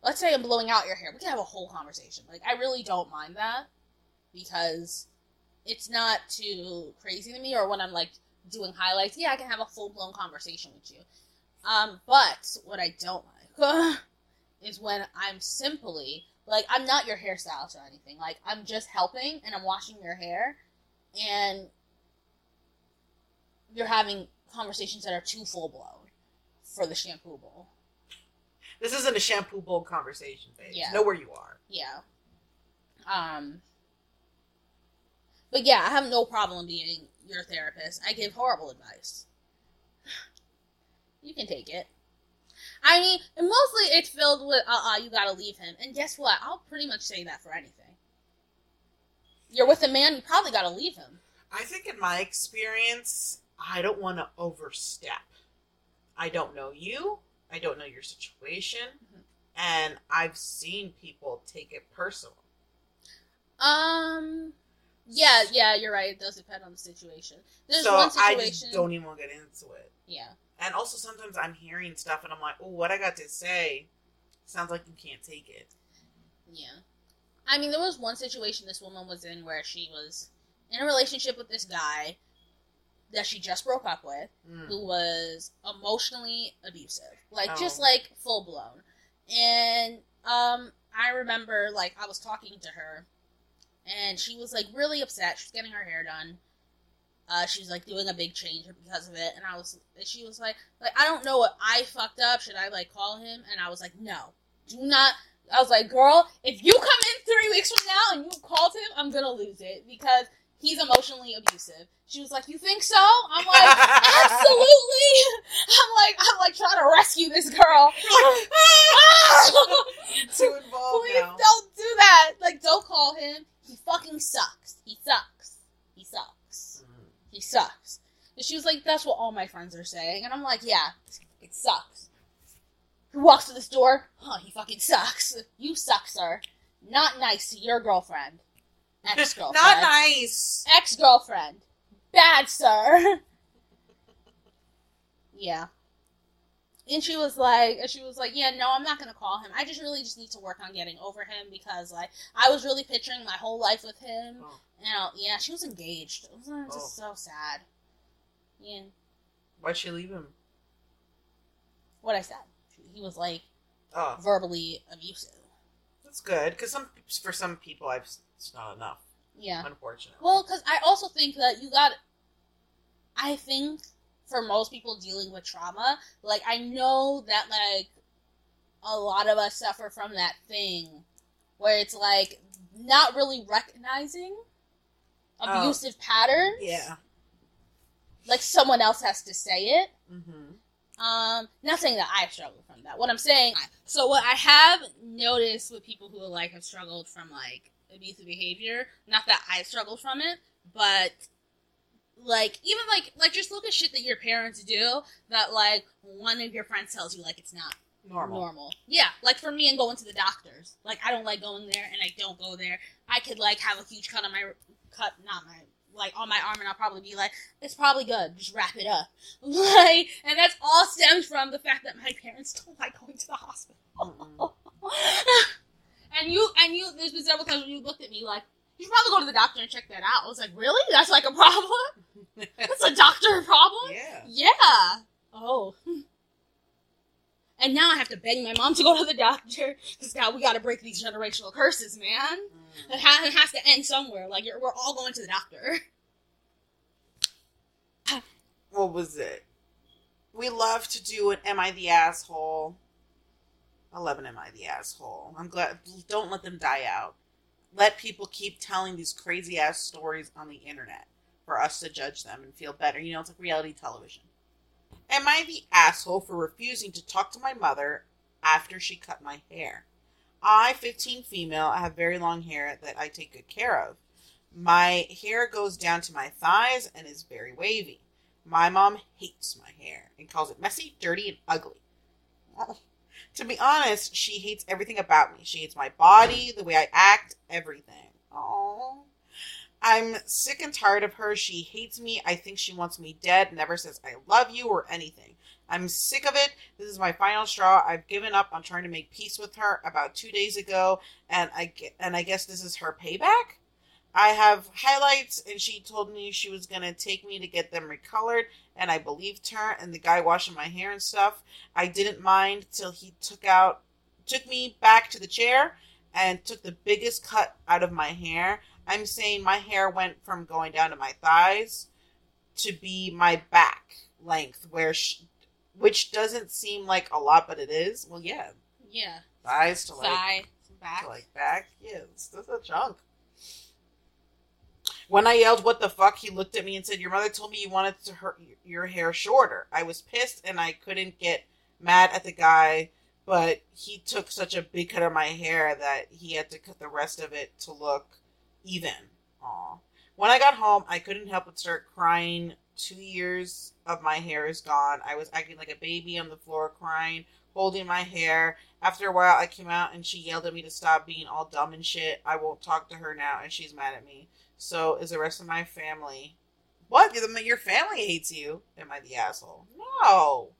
Let's say I'm blowing out your hair. We can have a whole conversation. Like, I really don't mind that because it's not too crazy to me. Or when I'm like doing highlights, yeah, I can have a full blown conversation with you. Um, but what I don't like is when I'm simply like I'm not your hairstylist or anything. Like I'm just helping and I'm washing your hair, and you're having conversations that are too full blown for the shampoo bowl. This isn't a shampoo bowl conversation, babe. Yeah. Know where you are. Yeah. Um. But yeah, I have no problem being your therapist. I give horrible advice. You can take it. I mean, and mostly it's filled with, uh, uh, you gotta leave him. And guess what? I'll pretty much say that for anything. You're with a man, you probably gotta leave him. I think in my experience, I don't want to overstep. I don't know you. I don't know your situation. Mhm. And I've seen people take it personal. Um, yeah, yeah, you're right. It does depend on the situation. There's so one I situation. just don't even want to get into it. Yeah. And also sometimes I'm hearing stuff and I'm like, oh, what I got to say sounds like you can't take it. Yeah. I mean, there was one situation this woman was in where she was in a relationship with this guy that she just broke up with, Mm. who was emotionally abusive, like Oh. just like full blown. And um, I remember like I was talking to her, and she was like really upset. She was getting her hair done. Uh, she was like doing a big change because of it, and I was. She was like, like I don't know what I fucked up. Should I like call him? And I was like, no, do not. I was like, girl, if you come in three weeks from now and you called him, I'm gonna lose it because he's emotionally abusive. She was like, you think so? I'm like, absolutely. I'm like, I'm like trying to rescue this girl. Too involved Please now. don't do that. Like, don't call him. He fucking sucks. He sucks. He sucks. He sucks. And she was like, that's what all my friends are saying. And I'm like, yeah, it sucks. Who walks to this door? Huh, he fucking sucks. You suck, sir. Not nice to your girlfriend. Ex girlfriend. Not nice. Ex girlfriend. Bad, sir. yeah. And she was like, and she was like, yeah, no, I'm not gonna call him. I just really just need to work on getting over him because, like, I was really picturing my whole life with him. Oh. And uh, yeah, she was engaged. It was uh, just Oh. so sad. Yeah, Why'd she leave him? what I said. He was like Oh, verbally abusive. that's good. Because some for some people, I've it's not enough. Yeah. Unfortunately. Well, because I also think that you got. I think for most people dealing with trauma, like I know that like a lot of us suffer from that thing where it's like not really recognizing Oh. abusive patterns. yeah. Like someone else has to say it. Mm-hmm. Um, not saying that I struggle from that. What I'm saying, so what I have noticed with people who like have struggled from like abusive behavior, not that I struggled from it, but like even like like just look at shit that your parents do that like one of your friends tells you like it's not Normal. normal. Yeah, like for me and going to the doctors, like I don't like going there and I don't go there. I could like have a huge cut on my cut, not my like on my arm, and I'll probably be like, it's probably good. Just wrap it up. Like, and that's all stems from the fact that my parents don't like going to the hospital. Mm-mm. and you and you, there's been several times when you looked at me like. You should probably go to the doctor and check that out. I was like, really? That's like a problem? That's a doctor problem? yeah. Yeah. Oh. And now I have to beg my mom to go to the doctor because now we got to break these generational curses, man. Mm. It, ha- it has to end somewhere. Like you're, we're all going to the doctor. What was it? We love to do an "Am I the asshole?" I love an "Am I the asshole?" I'm glad. Don't let them die out. Let people keep telling these crazy ass stories on the internet for us to judge them and feel better. You know, it's like reality television. Am I the asshole for refusing to talk to my mother after she cut my hair? I, 15 female, I have very long hair that I take good care of. My hair goes down to my thighs and is very wavy. My mom hates my hair and calls it messy, dirty, and ugly. To be honest, she hates everything about me. She hates my body, the way I act, everything. Oh. I'm sick and tired of her. She hates me. I think she wants me dead, never says I love you or anything. I'm sick of it. This is my final straw. I've given up on trying to make peace with her about 2 days ago and I get and I guess this is her payback. I have highlights and she told me she was going to take me to get them recolored and I believed her and the guy washing my hair and stuff. I didn't mind till he took out took me back to the chair and took the biggest cut out of my hair. I'm saying my hair went from going down to my thighs to be my back length where she, which doesn't seem like a lot but it is. Well, yeah. Yeah. Thighs to like Thigh. Back. to like back. Yes, that's a chunk. When I yelled, "What the fuck?" he looked at me and said, "Your mother told me you wanted to hurt your hair shorter." I was pissed and I couldn't get mad at the guy, but he took such a big cut of my hair that he had to cut the rest of it to look even. Aw. When I got home, I couldn't help but start crying. Two years of my hair is gone. I was acting like a baby on the floor, crying, holding my hair. After a while, I came out and she yelled at me to stop being all dumb and shit. I won't talk to her now, and she's mad at me. So is the rest of my family. What? Your family hates you? Am I the asshole? No.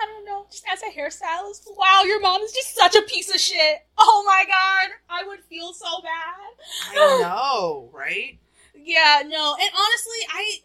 I don't know. Just as a hairstylist, wow, your mom is just such a piece of shit. Oh my god, I would feel so bad. I know, right? Yeah, no, and honestly, I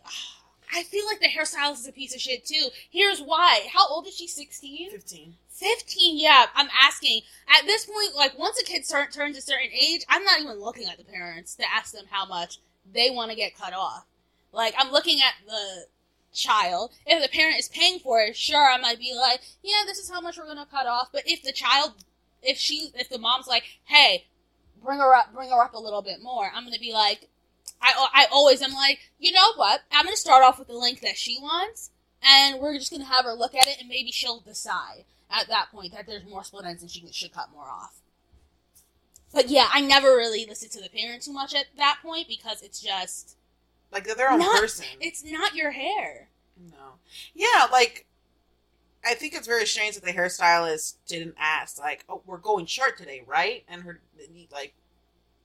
I feel like the hairstylist is a piece of shit too. Here's why. How old is she? Sixteen. 15. 15 yeah i'm asking. At this point like once a kid start, turns a certain age i'm not even looking at the parents to ask them how much they want to get cut off. Like i'm looking at the child. If the parent is paying for it sure i might be like yeah this is how much we're going to cut off. But if the child if she if the mom's like hey bring her up bring her up a little bit more i'm going to be like I, I always am like you know what? I'm going to start off with the length that she wants and we're just going to have her look at it and maybe she'll decide at that point that there's more split ends and she should cut more off. But yeah, I never really listened to the parent too much at that point because it's just Like they're their own Not- person. it's not your hair. No. Yeah, like I think it's very strange that the hairstylist didn't ask, like, "Oh, we're going short today, right?" And her, like,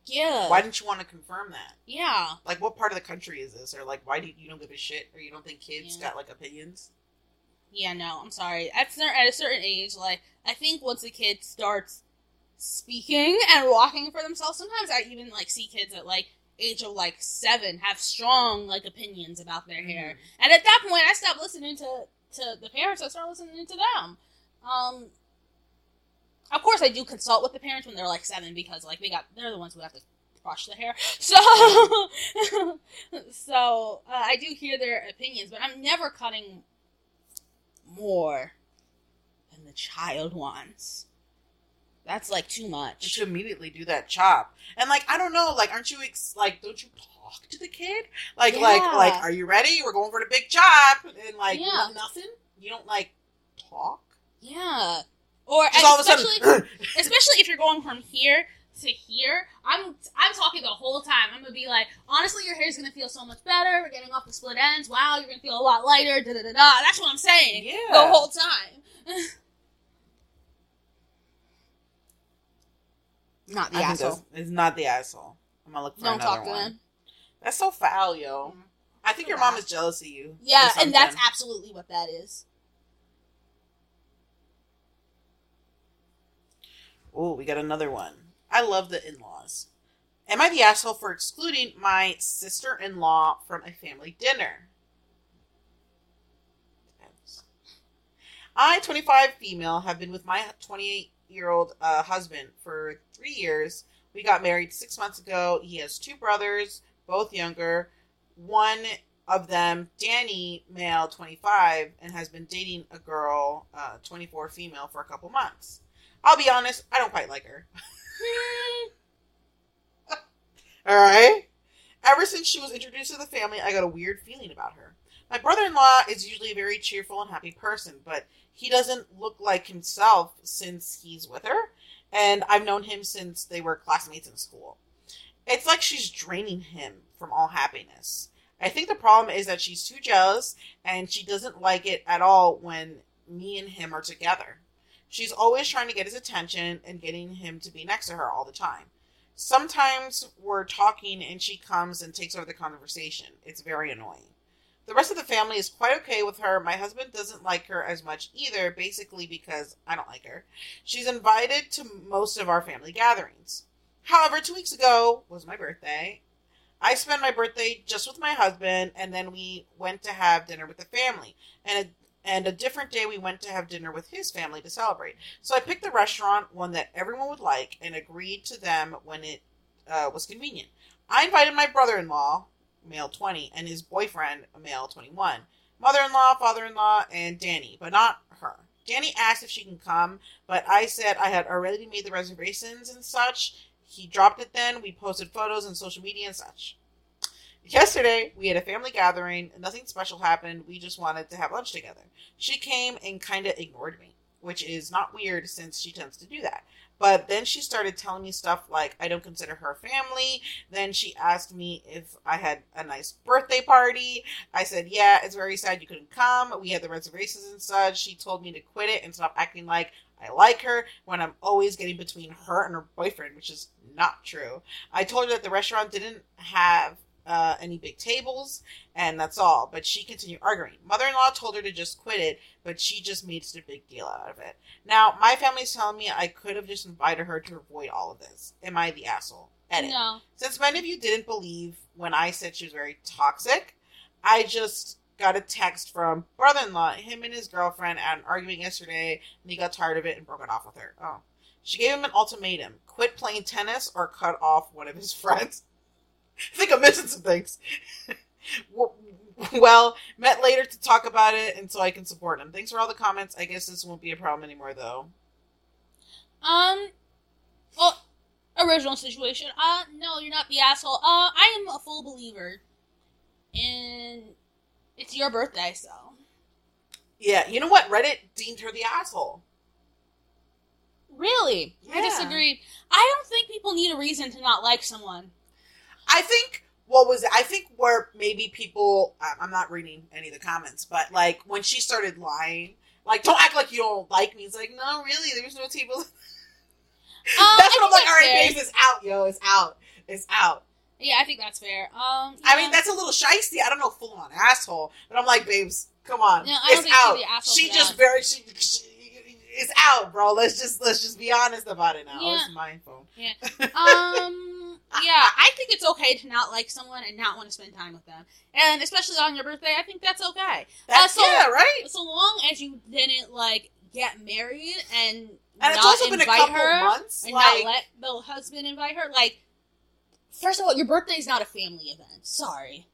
Yeah. why didn't you want to confirm that? Yeah. Like, what part of the country is this? Or like, why do you, you don't give a shit? Or you don't think kids Yeah. got like opinions? Yeah, no, I'm sorry. At, at a certain age, like, I think once a kid starts speaking and walking for themselves, sometimes I even, like, see kids at, like, age of, like, seven have strong, like, opinions about their hair. And at that point, I stopped listening to, to the parents. I started listening to them. Um, of course, I do consult with the parents when they're, like, seven because, like, they got, they're the ones who have to brush the hair. So, so, uh, I do hear their opinions, but I'm never cutting more than the child wants. That's like too much. to immediately do that chop, and like, I don't know, like, aren't you ex- like, don't you talk to the kid? Like, like, Yeah. like, are you ready? We're going for the big chop, and like, Yeah. no- nothing. You don't like talk. Yeah. Or Just all of a especially sudden, especially if you're going from here to here, I'm I'm talking the whole time. I'm gonna be like, honestly, your hair's gonna feel so much better. We're getting off the split ends. Wow, you're gonna feel a lot lighter. Da da da da. That's what I'm saying yeah, the whole time. Not the I asshole. It's not the asshole. I'm gonna look for Don't another talk to one. them. That's so foul, yo. Mhm. I think your mom is jealous of you. Yeah, and that's absolutely what that is. Oh, we got another one. I love the in-laws. Am I the asshole for excluding my sister-in-law from a family dinner? Depends. I, 25 female, have been with my 28-year-old uh, husband for three years. We got married six months ago. He has two brothers, both younger. One of them, Danny, male, 25, and has been dating a girl, uh, 24, female, for a couple months. I'll be honest, I don't quite like her. All right. Ever since she was introduced to the family, I got a weird feeling about her. My brother in law is usually a very cheerful and happy person, but he doesn't look like himself since he's with her, and I've known him since they were classmates in school. It's like she's draining him from all happiness. I think the problem is that she's too jealous and she doesn't like it at all when me and him are together. She's always trying to get his attention and getting him to be next to her all the time. Sometimes we're talking and she comes and takes over the conversation. It's very annoying. The rest of the family is quite okay with her. My husband doesn't like her as much either, basically because I don't like her. She's invited to most of our family gatherings. However, two weeks ago was my birthday. I spent my birthday just with my husband, and then we went to have dinner with the family. And a, and a different day, we went to have dinner with his family to celebrate. So I picked the restaurant, one that everyone would like, and agreed to them when it uh, was convenient. I invited my brother in law, male 20, and his boyfriend, male 21, mother in law, father in law, and Danny, but not her. Danny asked if she can come, but I said I had already made the reservations and such. He dropped it then. We posted photos on social media and such. Yesterday, we had a family gathering. Nothing special happened. We just wanted to have lunch together. She came and kind of ignored me, which is not weird since she tends to do that. But then she started telling me stuff like, I don't consider her family. Then she asked me if I had a nice birthday party. I said, Yeah, it's very sad you couldn't come. We had the reservations and such. She told me to quit it and stop acting like I like her when I'm always getting between her and her boyfriend, which is not true. I told her that the restaurant didn't have uh, any big tables, and that's all. But she continued arguing. Mother in law told her to just quit it, but she just made such a big deal out of it. Now, my family's telling me I could have just invited her to avoid all of this. Am I the asshole? Edit. No. Since many of you didn't believe when I said she was very toxic, I just got a text from brother-in-law. Him and his girlfriend had an argument yesterday, and he got tired of it and broke it off with her. Oh. She gave him an ultimatum: quit playing tennis or cut off one of his friends. I think I'm missing some things. well, met later to talk about it, and so I can support him. Thanks for all the comments. I guess this won't be a problem anymore, though. Um, well, original situation. Uh, no, you're not the asshole. Uh, I am a full believer And it's your birthday, so. Yeah, you know what? Reddit deemed her the asshole. Really? I disagree. I don't think people need a reason to not like someone. I think what was it? I think where maybe people I'm not reading any of the comments, but like when she started lying, like don't act like you don't like me. It's like no, really, there's no tables. Um, That's what I'm like. All right, fair. babes, it's out, yo, it's out, it's out. Yeah, I think that's fair. Um, I mean, that's a little shisty. I don't know, full on asshole, but I'm like, babes, come on, No, it's out. She just that. very, she, she, it's out, bro. Let's just let's just be honest about it now. Yeah. It's my phone. um, yeah, I think it's okay to not like someone and not want to spend time with them, and especially on your birthday. I think that's okay. That's so- yeah, right. So long as you didn't like get married and, And it's not also been a invite couple her months. and like, not let the husband invite her. Like, first of all, your birthday is not a family event. Sorry,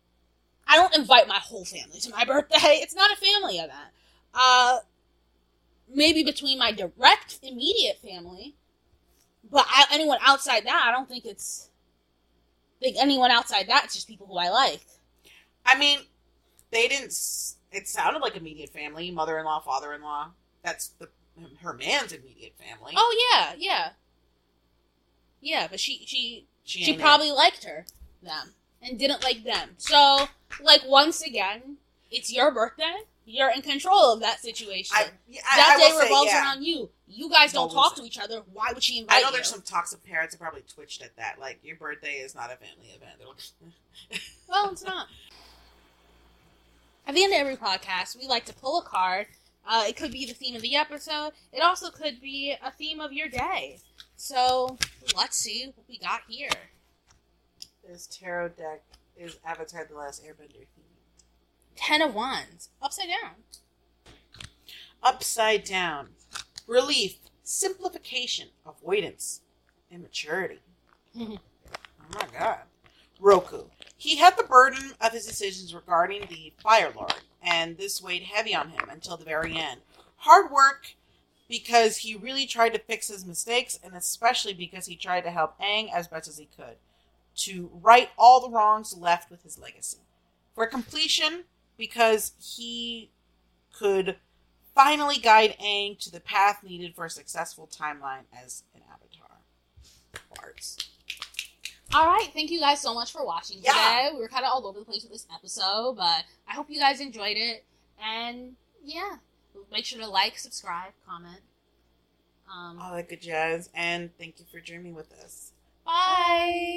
I don't invite my whole family to my birthday. It's not a family event. Uh, maybe between my direct immediate family, but I, anyone outside that, I don't think it's. Think anyone outside that, it's just people who I like. I mean, they didn't. It sounded like immediate family, mother-in-law, father-in-law. That's the her man's immediate family. Oh yeah, yeah, yeah. But she she she, she probably liked her them and didn't like them. So like once again, it's your birthday. You're in control of that situation. I, I, that I day will say, revolves yeah. around you. You guys don't What talk to each other. Why would she invite I know you? there's some toxic parents that probably twitched at that. Like your birthday is not a family event. Like, Well, it's not. At the end of every podcast, we like to pull a card. Uh, it could be the theme of the episode. It also could be a theme of your day. So let's see what we got here. this tarot deck is Avatar: The Last Airbender. Ten of Wands, upside down. Upside down, relief, simplification, avoidance, immaturity. Mm-hmm. Oh my god. Roku. He had the burden of his decisions regarding the Fire Lord, and this weighed heavy on him until the very end. Hard work because he really tried to fix his mistakes, and especially because he tried to help Aang as best as he could to right all the wrongs left with his legacy. For completion, because he could finally guide Aang to the path needed for a successful timeline as an avatar. Bards. All right, thank you guys so much for watching today. Yeah. We were kind of all over the place with this episode, but I hope you guys enjoyed it. And yeah, make sure to like, subscribe, comment. Um, All that good jazz. And thank you for dreaming with us. bye.